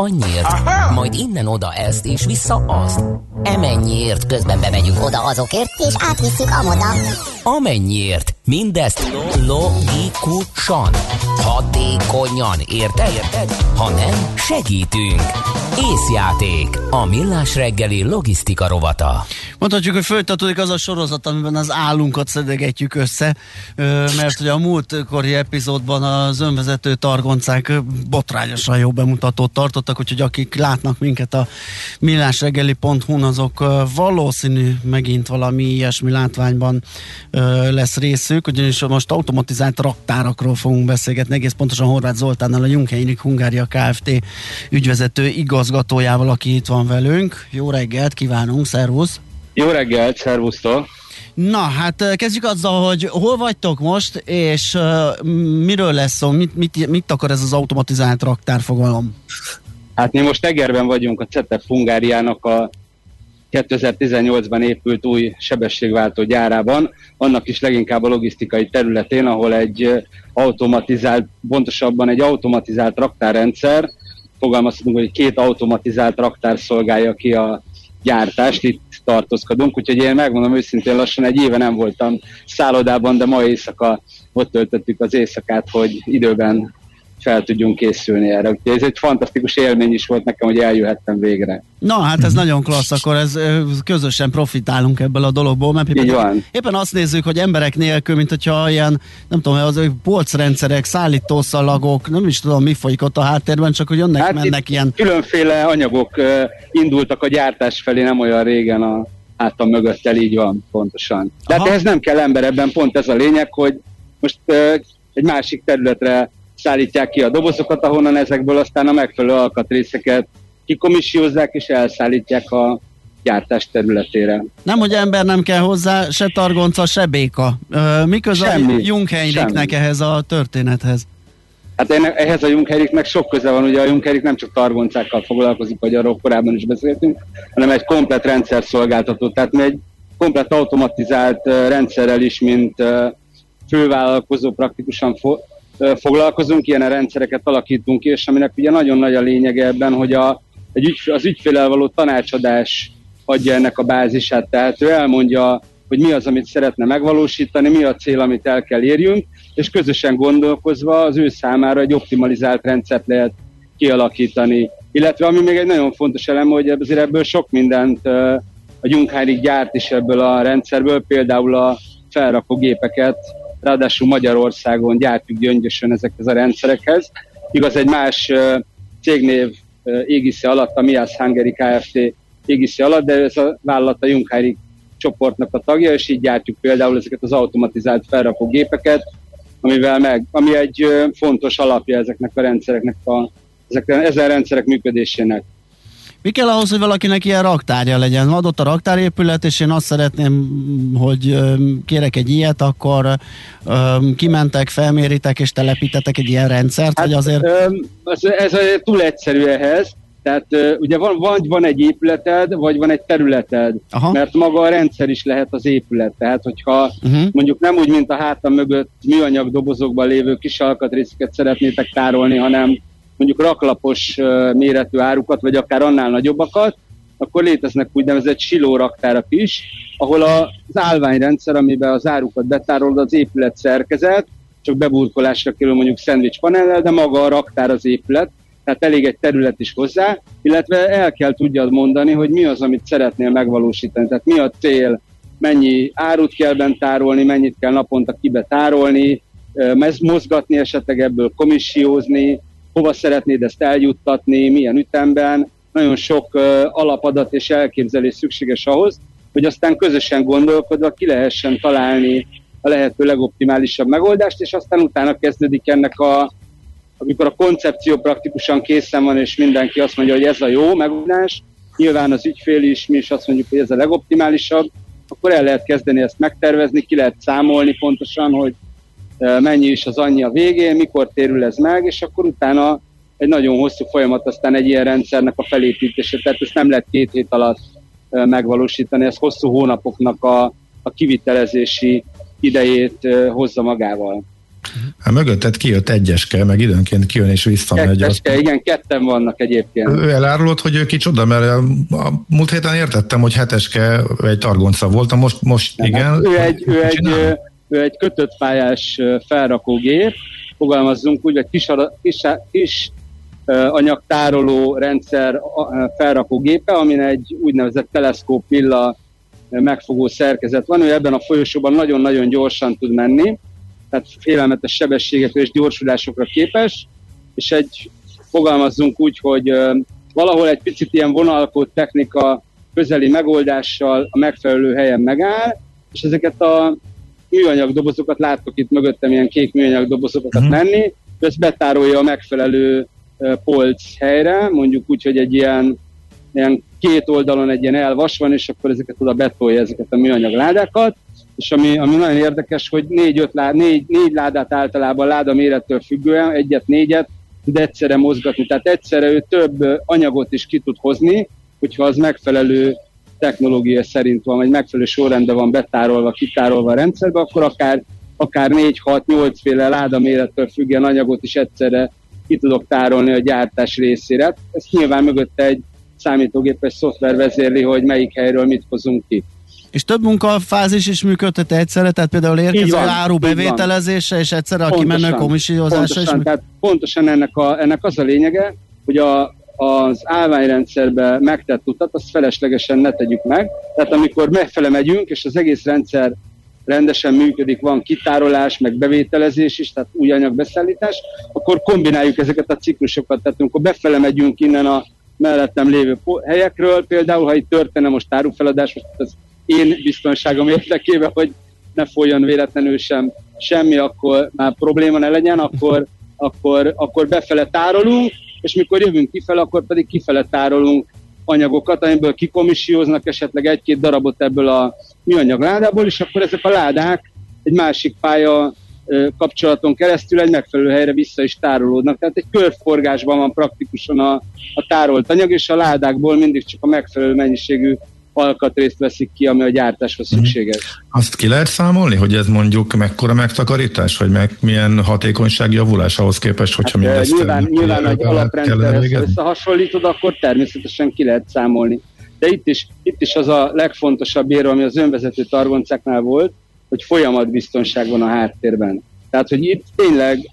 [SPEAKER 3] Annyiért, majd innen oda ezt, és vissza azt. Emennyiért közben bemegyünk oda azokért, és átvisszük amoda. Amennyiért, mindezt logikusan, hatékonyan, érted? Érted? Ha nem, segítünk. Észjáték, a millás reggeli logisztika rovata.
[SPEAKER 1] Mondhatjuk, hogy folytatódik az a sorozat, amiben az állunkat szedegetjük össze, mert ugye a múltkori epizódban az önvezető targoncák botrányosan jó bemutatót tartottak, úgyhogy akik látnak minket a millásreggeli.hu-n, azok valószínű megint valami ilyesmi látványban lesz részük, ugyanis most automatizált raktárakról fogunk beszélgetni, egész pontosan Horváth Zoltánnal, a Jungheinik Hungária Kft. ügyvezető igazgatójával, aki itt van velünk. Jó reggelt kívánunk, szervusz!
[SPEAKER 14] Jó reggelt, szervusztok!
[SPEAKER 1] Na, hát kezdjük azzal, hogy hol vagytok most, és uh, miről lesz szó, mit, mit, mit akar ez az automatizált raktárfogalom?
[SPEAKER 14] Hát mi most Egerben vagyunk a CETEF Hungáriának a 2018-ban épült új sebességváltó gyárában, annak is leginkább a logisztikai területén, ahol egy automatizált, pontosabban egy automatizált raktárrendszer, fogalmazhatunk, hogy két automatizált raktár szolgálja ki a gyártást, itt tartózkodunk, úgyhogy én megmondom őszintén lassan egy éve nem voltam szállodában, de ma éjszaka ott töltöttük az éjszakát, hogy időben fel tudjunk készülni erre. Úgyhogy ez egy fantasztikus élmény is volt nekem, hogy eljöhettem végre.
[SPEAKER 1] Na, hát ez nagyon klassz, akkor ez közösen profitálunk ebből a dologból, mert
[SPEAKER 14] Így
[SPEAKER 1] éppen,
[SPEAKER 14] van.
[SPEAKER 1] éppen azt nézzük, hogy emberek nélkül, mint hogyha ilyen, nem tudom, az polcrendszerek, szállítószalagok, nem is tudom, mi folyik ott a háttérben, csak hogy jönnek, hát mennek ilyen
[SPEAKER 14] Különféle anyagok indultak a gyártás felé nem olyan régen a hátam mögöttel, így van, pontosan. De hát ehhez nem kell ember, ebben pont ez a lényeg, hogy most egy másik területre szállítják ki a dobozokat, ahonnan ezekből aztán a megfelelő alkatrészeket kikomissiozzák és elszállítják a gyártás területére.
[SPEAKER 1] Nem, hogy ember nem kell hozzá, se targonca, se béka. Ö, Mi köze a
[SPEAKER 14] semmi.
[SPEAKER 1] ehhez a történethez?
[SPEAKER 14] Hát ennek, ehhez a Junkeriknek sok köze van, ugye a Junkerik nem csak targoncákkal foglalkozik, vagy arról korábban is beszéltünk, hanem egy komplet rendszer szolgáltató. Tehát mi egy komplet automatizált rendszerrel is, mint fővállalkozó praktikusan foglalkozunk, ilyen rendszereket alakítunk ki, és aminek ugye nagyon nagy a lényege ebben, hogy a, egy ügy, az ügyfélel való tanácsadás adja ennek a bázisát, tehát ő elmondja, hogy mi az, amit szeretne megvalósítani, mi a cél, amit el kell érjünk, és közösen gondolkozva az ő számára egy optimalizált rendszert lehet kialakítani. Illetve ami még egy nagyon fontos elem, hogy azért ebből sok mindent a Junkárig gyárt is ebből a rendszerből, például a felrakó gépeket, ráadásul Magyarországon gyártjuk gyöngyösen ezekhez a rendszerekhez. Igaz, egy más cégnév égisze alatt, a Mias Hungary Kft. égisze alatt, de ez a vállalat a Junkárig csoportnak a tagja, és így gyártjuk például ezeket az automatizált felrakó gépeket, amivel meg, ami egy fontos alapja ezeknek a rendszereknek, a, ezek, ezen rendszerek működésének.
[SPEAKER 1] Mi kell ahhoz, hogy valakinek ilyen raktárja legyen? Adott a raktárépület, és én azt szeretném, hogy kérek egy ilyet, akkor kimentek, felméritek és telepítetek egy ilyen rendszert, hát, vagy azért...
[SPEAKER 14] Ez, ez túl egyszerű ehhez, tehát ugye van, vagy van egy épületed, vagy van egy területed,
[SPEAKER 1] Aha.
[SPEAKER 14] mert maga a rendszer is lehet az épület. Tehát, hogyha
[SPEAKER 1] Uh-huh.
[SPEAKER 14] mondjuk nem úgy, mint a hátam mögött műanyag dobozokban lévő kis alkatrészeket szeretnétek tárolni, hanem mondjuk raklapos méretű árukat, vagy akár annál nagyobbakat, akkor léteznek úgynevezett silóraktárak is, ahol az állványrendszer, amiben az árukat betárolod, az épület szerkezet, csak beburkolásra kerül mondjuk szendvics panellel, de maga a raktár az épület, tehát elég egy terület is hozzá, illetve el kell tudjad mondani, hogy mi az, amit szeretnél megvalósítani, tehát mi a cél, mennyi árut kell bent tárolni, mennyit kell naponta kibe tárolni, mozgatni esetleg ebből komissiózni, hova szeretnéd ezt eljuttatni, milyen ütemben. Nagyon sok alapadat és elképzelés szükséges ahhoz, hogy aztán közösen gondolkodva ki lehessen találni a lehető legoptimálisabb megoldást, és aztán utána kezdődik ennek a, amikor a koncepció praktikusan készen van, és mindenki azt mondja, hogy ez a jó megoldás, nyilván az ügyfél is, mi is azt mondjuk, hogy ez a legoptimálisabb, akkor el lehet kezdeni ezt megtervezni, ki lehet számolni pontosan, hogy mennyi is az annyi a végén, mikor térül ez meg, és akkor utána egy nagyon hosszú folyamat aztán egy ilyen rendszernek a felépítése, tehát ezt nem lehet két hét alatt megvalósítani, ez hosszú hónapoknak a, a kivitelezési idejét hozza magával.
[SPEAKER 4] Hát mögötted kijött egyeske, meg időnként kijön és visszamegy.
[SPEAKER 14] Ketteske, igen, ketten vannak egyébként.
[SPEAKER 4] Ő elárulott, hogy ő kicsoda, mert a, a múlt héten értettem, hogy heteske egy targonca volt, a most, most
[SPEAKER 14] Nem,
[SPEAKER 4] igen.
[SPEAKER 14] hát Ő egy, ő, egy,
[SPEAKER 4] Csinál?
[SPEAKER 14] Ő egy kötött pályás felrakógép, fogalmazzunk úgy, vagy kis, kis, kis anyagtároló rendszer felrakógépe, amin egy úgynevezett teleszkóp pilla megfogó szerkezet van. Ő ebben a folyosóban nagyon-nagyon gyorsan tud menni, tehát félelmetes sebességekre és gyorsulásokra képes, és egy fogalmazzunk úgy, hogy valahol egy picit ilyen vonalkód technika közeli megoldással a megfelelő helyen megáll, és ezeket a műanyag dobozokat láttok itt mögöttem, ilyen kék műanyag dobozokat uh-huh. menni, ezt betárolja a megfelelő polc helyre, mondjuk úgy, hogy egy ilyen, ilyen két oldalon egy ilyen elvas van, és akkor ezeket oda betolja ezeket a műanyag ládákat, és ami, ami nagyon érdekes, hogy négy, lá, négy, négy ládát általában láda mérettől függően, egyet, négyet tud egyszerre mozgatni. Tehát egyszerre ő több anyagot is ki tud hozni, hogyha az megfelelő technológia szerint van, vagy megfelelő sorrendben van betárolva, kitárolva a rendszerbe, akkor akár, akár 4-6-8 féle láda mérettől függően anyagot is egyszerre ki tudok tárolni a gyártás részére. Ezt nyilván mögötte egy számítógépes szoftver vezérli, hogy melyik helyről mit hozunk ki.
[SPEAKER 1] És több munkafázis is működtet egyszerre, tehát például érkező áru bevételezése, és egyszerre a kimenő komissiózása is
[SPEAKER 14] pontosan, tehát pontosan ennek, a, ennek az a lényege, hogy a, az állványrendszerbe megtett utat, azt feleslegesen ne tegyük meg. Tehát amikor megfele megyünk, és az egész rendszer rendesen működik, van kitárolás, meg bevételezés is, tehát új anyagbeszállítás, akkor kombináljuk ezeket a ciklusokat. Tehát amikor befele megyünk innen a mellettem lévő helyekről, például ha itt történne most árufeladás, most az én biztonságom érdekében, hogy ne folyjon véletlenül sem semmi, akkor már probléma ne legyen, akkor, akkor, akkor befele tárolunk, és mikor jövünk kifele, akkor pedig kifele tárolunk anyagokat, amiből kikomissióznak esetleg egy-két darabot ebből a műanyag ládából, és akkor ezek a ládák egy másik pálya kapcsolaton keresztül egy megfelelő helyre vissza is tárolódnak. Tehát egy körforgásban van praktikusan a, a tárolt anyag, és a ládákból mindig csak a megfelelő mennyiségű alkatrészt veszik ki, ami a gyártáshoz szükséges.
[SPEAKER 4] Azt ki lehet számolni, hogy ez mondjuk mekkora megtakarítás, vagy meg milyen hatékonyság javulás ahhoz képest, hogyha
[SPEAKER 14] Hát,
[SPEAKER 4] mindezt
[SPEAKER 14] nyilván,
[SPEAKER 4] ö,
[SPEAKER 14] nyilván egy alaprendszerhez összehasonlítod, akkor természetesen ki lehet számolni. De itt is, itt is az a legfontosabb érve, ami az önvezető targoncáknál volt, hogy folyamatbiztonság van a háttérben. Tehát, hogy itt tényleg,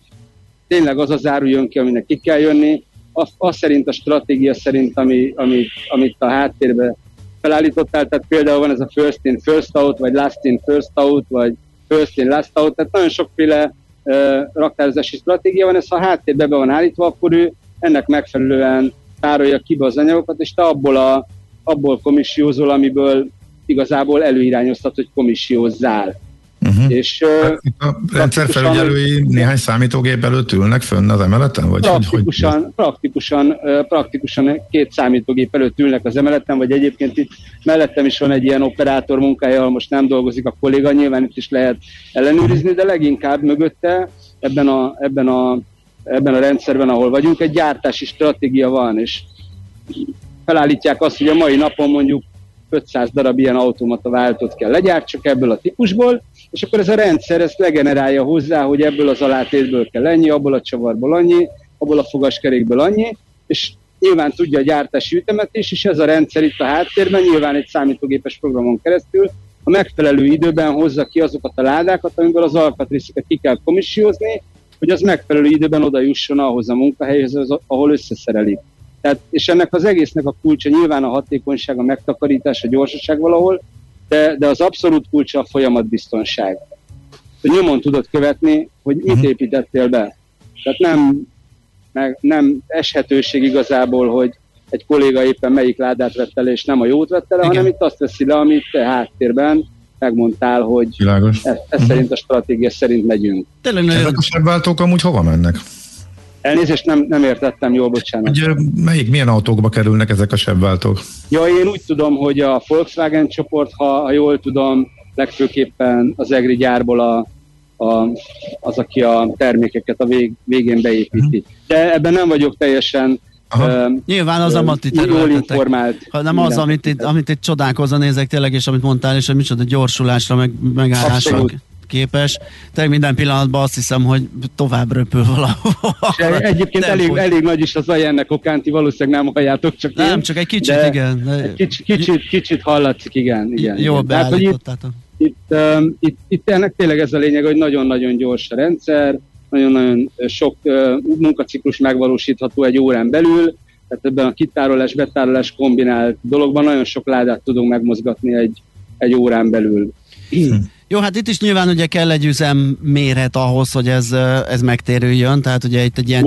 [SPEAKER 14] tényleg az az áru jön ki, aminek ki kell jönni, az, az szerint a stratégia szerint, ami, amit, amit a háttérbe felállítottál, tehát például van ez a first in, first out, vagy last in, first out, vagy first in, last out, tehát nagyon sokféle uh, raktározási stratégia van, ez ha a háttérbe be van állítva, akkor ő ennek megfelelően tárolja ki az anyagokat, és te abból, a, abból komissiózol, amiből igazából előirányoztat, hogy komissiózzál. Uh-huh. És uh,
[SPEAKER 4] A rendszerfelügyelői néhány számítógép előtt ülnek fönn az emeleten? Vagy hogy, hogy
[SPEAKER 14] praktikusan, praktikusan, praktikusan két számítógép előtt ülnek az emeleten, vagy egyébként itt mellettem is van egy ilyen operátor munkája, ahol most nem dolgozik a kolléga, nyilván itt is lehet ellenőrizni, de leginkább mögötte ebben a, ebben a, ebben a rendszerben, ahol vagyunk, egy gyártási stratégia van, és felállítják azt, hogy a mai napon mondjuk 500 darab ilyen automata váltót kell legyártsak ebből a típusból, és akkor ez a rendszer ezt legenerálja hozzá, hogy ebből az alátétből kell ennyi, abból a csavarból annyi, abból a fogaskerékből annyi, és nyilván tudja a gyártási ütemet is, és ez a rendszer itt a háttérben nyilván egy számítógépes programon keresztül a megfelelő időben hozza ki azokat a ládákat, amiből az alkatrészeket ki kell komissiózni, hogy az megfelelő időben oda jusson ahhoz a munkahelyhez, ahol összeszerelik. Tehát, és ennek az egésznek a kulcsa nyilván a hatékonyság, a megtakarítás, a gyorsaság valahol, de, de az abszolút kulcsa a folyamatbiztonság. Nyomon tudod követni, hogy mit építettél be. Tehát nem, meg, nem eshetőség igazából, hogy egy kolléga éppen melyik ládát vett el, és nem a jót vett el, hanem itt azt veszi le, amit te háttérben megmondtál, hogy
[SPEAKER 4] Világos.
[SPEAKER 14] ez, ez szerint a stratégia szerint megyünk.
[SPEAKER 1] Tényleg
[SPEAKER 4] Ezek a sebváltók amúgy hova mennek?
[SPEAKER 14] Elnézést, nem, nem értettem jól, bocsánat.
[SPEAKER 4] Hogy, ö, melyik, milyen autókba kerülnek ezek a sebváltók?
[SPEAKER 14] Ja, én úgy tudom, hogy a Volkswagen csoport, ha, ha jól tudom, legfőképpen az EGRI gyárból a, a, az, aki a termékeket a vég, végén beépíti. De ebben nem vagyok teljesen ö,
[SPEAKER 1] Nyilván az a
[SPEAKER 14] ö,
[SPEAKER 1] mati
[SPEAKER 14] jól informált.
[SPEAKER 1] hanem az,
[SPEAKER 14] minden
[SPEAKER 1] amit itt, amit itt csodálkozva nézek tényleg, és amit mondtál, és hogy micsoda gyorsulásra, meg megállásra
[SPEAKER 14] Abszolút.
[SPEAKER 1] Képes. Tehát minden pillanatban azt hiszem, hogy tovább röpül valahol.
[SPEAKER 14] És egyébként elég, elég nagy is az aja ennek okán, ti valószínűleg nem halljátok, csak
[SPEAKER 1] Nem,
[SPEAKER 14] én,
[SPEAKER 1] csak egy kicsit,
[SPEAKER 14] de
[SPEAKER 1] igen. De-
[SPEAKER 14] egy Kicsit, kicsit, kicsit hallatszik, igen. igen
[SPEAKER 1] Jól
[SPEAKER 14] igen. Itt,
[SPEAKER 1] beállítottátok.
[SPEAKER 14] itt, um, itt, itt ennek tényleg ez a lényeg, hogy nagyon-nagyon gyors a rendszer, nagyon-nagyon sok uh, munkaciklus megvalósítható egy órán belül, tehát ebben a kitárolás, betárolás kombinált dologban nagyon sok ládát tudunk megmozgatni egy, egy órán belül.
[SPEAKER 1] Jó, hát itt is nyilván ugye kell egy üzem méret ahhoz, hogy ez, ez megtérüljön, tehát ugye itt egy ilyen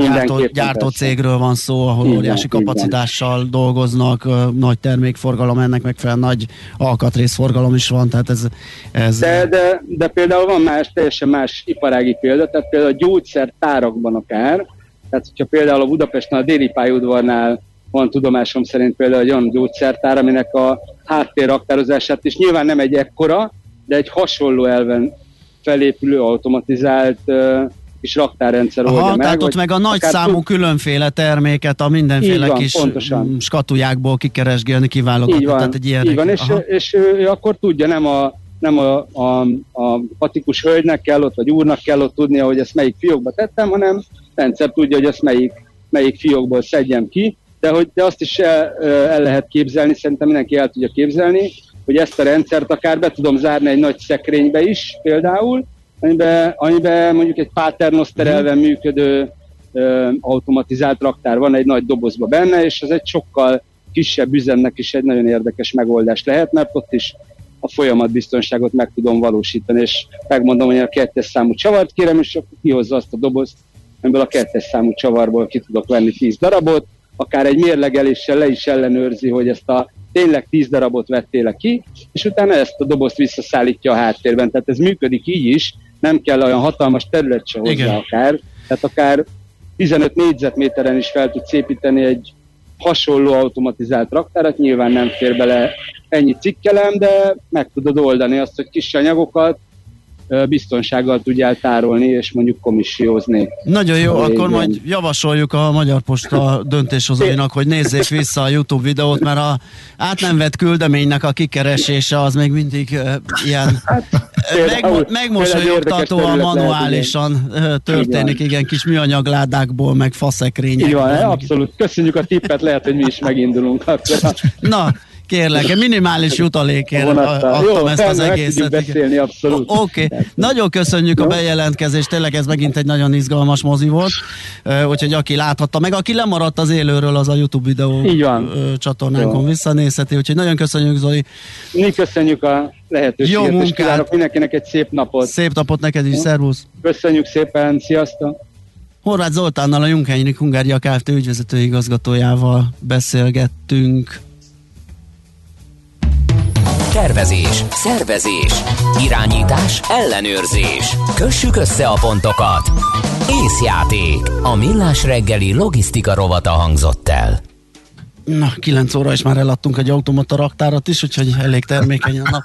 [SPEAKER 1] gyártó, cégről van szó, ahol
[SPEAKER 14] van,
[SPEAKER 1] óriási kapacitással dolgoznak, eh, nagy termékforgalom, ennek megfelelően nagy alkatrészforgalom is van, tehát ez, ez
[SPEAKER 14] De, de, de például van más, teljesen más iparági példa, tehát például a gyógyszertárakban akár, tehát hogyha például a Budapesten a déli pályaudvarnál van tudomásom szerint például egy olyan gyógyszertár, aminek a háttérraktározását is nyilván nem egy ekkora, de egy hasonló elven felépülő, automatizált kis raktárrendszer oldja
[SPEAKER 1] Aha,
[SPEAKER 14] meg.
[SPEAKER 1] tehát ott meg a nagy számú
[SPEAKER 14] tud-
[SPEAKER 1] különféle terméket a mindenféle
[SPEAKER 14] van,
[SPEAKER 1] kis
[SPEAKER 14] pontosan.
[SPEAKER 1] mm, skatujákból kikeresgélni, kiválogatni.
[SPEAKER 14] Így van,
[SPEAKER 1] tehát egy ilyen
[SPEAKER 14] így van és,
[SPEAKER 1] Aha.
[SPEAKER 14] és ő akkor tudja, nem a nem a, a, a patikus hölgynek kell ott, vagy úrnak kell ott tudnia, hogy ezt melyik fiókba tettem, hanem rendszer tudja, hogy ezt melyik, melyik fiókból szedjem ki, de, hogy, de azt is el, el lehet képzelni, szerintem mindenki el tudja képzelni, hogy ezt a rendszert akár be tudom zárni egy nagy szekrénybe is például, amiben, amiben mondjuk egy paternoster elven működő ö, automatizált raktár van egy nagy dobozba benne, és ez egy sokkal kisebb üzemnek is egy nagyon érdekes megoldás lehet, mert ott is a folyamatbiztonságot meg tudom valósítani, és megmondom, hogy a kettes számú csavart kérem, és akkor kihozza azt a dobozt, amiből a kettes számú csavarból ki tudok venni 10 darabot, akár egy mérlegeléssel le is ellenőrzi, hogy ezt a tényleg 10 darabot vettél ki, és utána ezt a dobozt visszaszállítja a háttérben. Tehát ez működik így is, nem kell olyan hatalmas terület se hozzá
[SPEAKER 1] Igen.
[SPEAKER 14] akár. Tehát akár 15 négyzetméteren is fel tudsz építeni egy hasonló automatizált raktárat, nyilván nem fér bele ennyi cikkelem, de meg tudod oldani azt, hogy kis anyagokat biztonsággal tudjál tárolni, és mondjuk komissiózni.
[SPEAKER 1] Nagyon jó,
[SPEAKER 14] A
[SPEAKER 1] akkor majd javasoljuk a Magyar Posta döntéshozóinak, hogy nézzék vissza a YouTube videót, mert a át nem vett küldeménynek a kikeresése az még mindig uh, ilyen
[SPEAKER 14] Hát,
[SPEAKER 1] meg, megmosolyogtatóan manuálisan történik,
[SPEAKER 14] Így
[SPEAKER 1] igen, kis műanyagládákból, meg
[SPEAKER 14] Így
[SPEAKER 1] faszekrényekből.
[SPEAKER 14] van,
[SPEAKER 1] meg-
[SPEAKER 14] abszolút. Köszönjük a tippet, lehet, hogy mi is megindulunk. Akkor
[SPEAKER 1] Na, kérlek, minimális jutalékért adtam
[SPEAKER 14] Jó,
[SPEAKER 1] ezt az egészet.
[SPEAKER 14] beszélni, abszolút.
[SPEAKER 1] Oké, okay. nagyon köszönjük a bejelentkezést, tényleg ez megint egy nagyon izgalmas mozi volt, úgyhogy aki láthatta, meg aki lemaradt az élőről, az a YouTube videó
[SPEAKER 14] Így van.
[SPEAKER 1] csatornánkon
[SPEAKER 14] Jó.
[SPEAKER 1] visszanézheti, úgyhogy nagyon köszönjük Zoli,
[SPEAKER 14] Mi köszönjük a lehetőséget,
[SPEAKER 1] Jó munkát.
[SPEAKER 14] kívánok mindenkinek egy szép napot.
[SPEAKER 1] szép napot neked is,
[SPEAKER 14] Jó.
[SPEAKER 1] szervusz!
[SPEAKER 14] Köszönjük szépen, sziasztok!
[SPEAKER 1] Horváth Zoltánnal a Jungheinrich Hungária Kft. ügyvezető igazgatójával beszélgettünk.
[SPEAKER 3] Tervezés, szervezés, irányítás, ellenőrzés. Kössük össze a pontokat. Észjáték. A millás reggeli logisztika rovata hangzott el.
[SPEAKER 1] Na, 9 óra és már eladtunk egy automata raktárat is, úgyhogy elég termékeny a nap.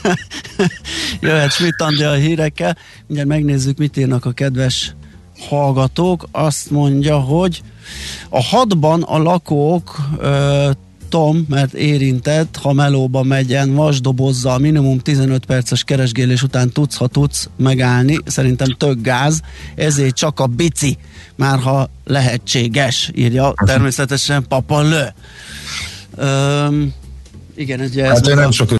[SPEAKER 1] Jöhet Schmidt a hírekkel. Mindjárt megnézzük, mit írnak a kedves hallgatók. Azt mondja, hogy a hadban a lakók ö, Tom, mert érintett, ha melóba megyen, vasdobozzal minimum 15 perces keresgélés után tudsz, ha tudsz megállni. Szerintem tök gáz, ezért csak a bici, már ha lehetséges, írja természetesen Papa Lő. Öm, igen, ugye ez
[SPEAKER 4] Hát
[SPEAKER 1] volt
[SPEAKER 4] nem
[SPEAKER 1] a-
[SPEAKER 4] sok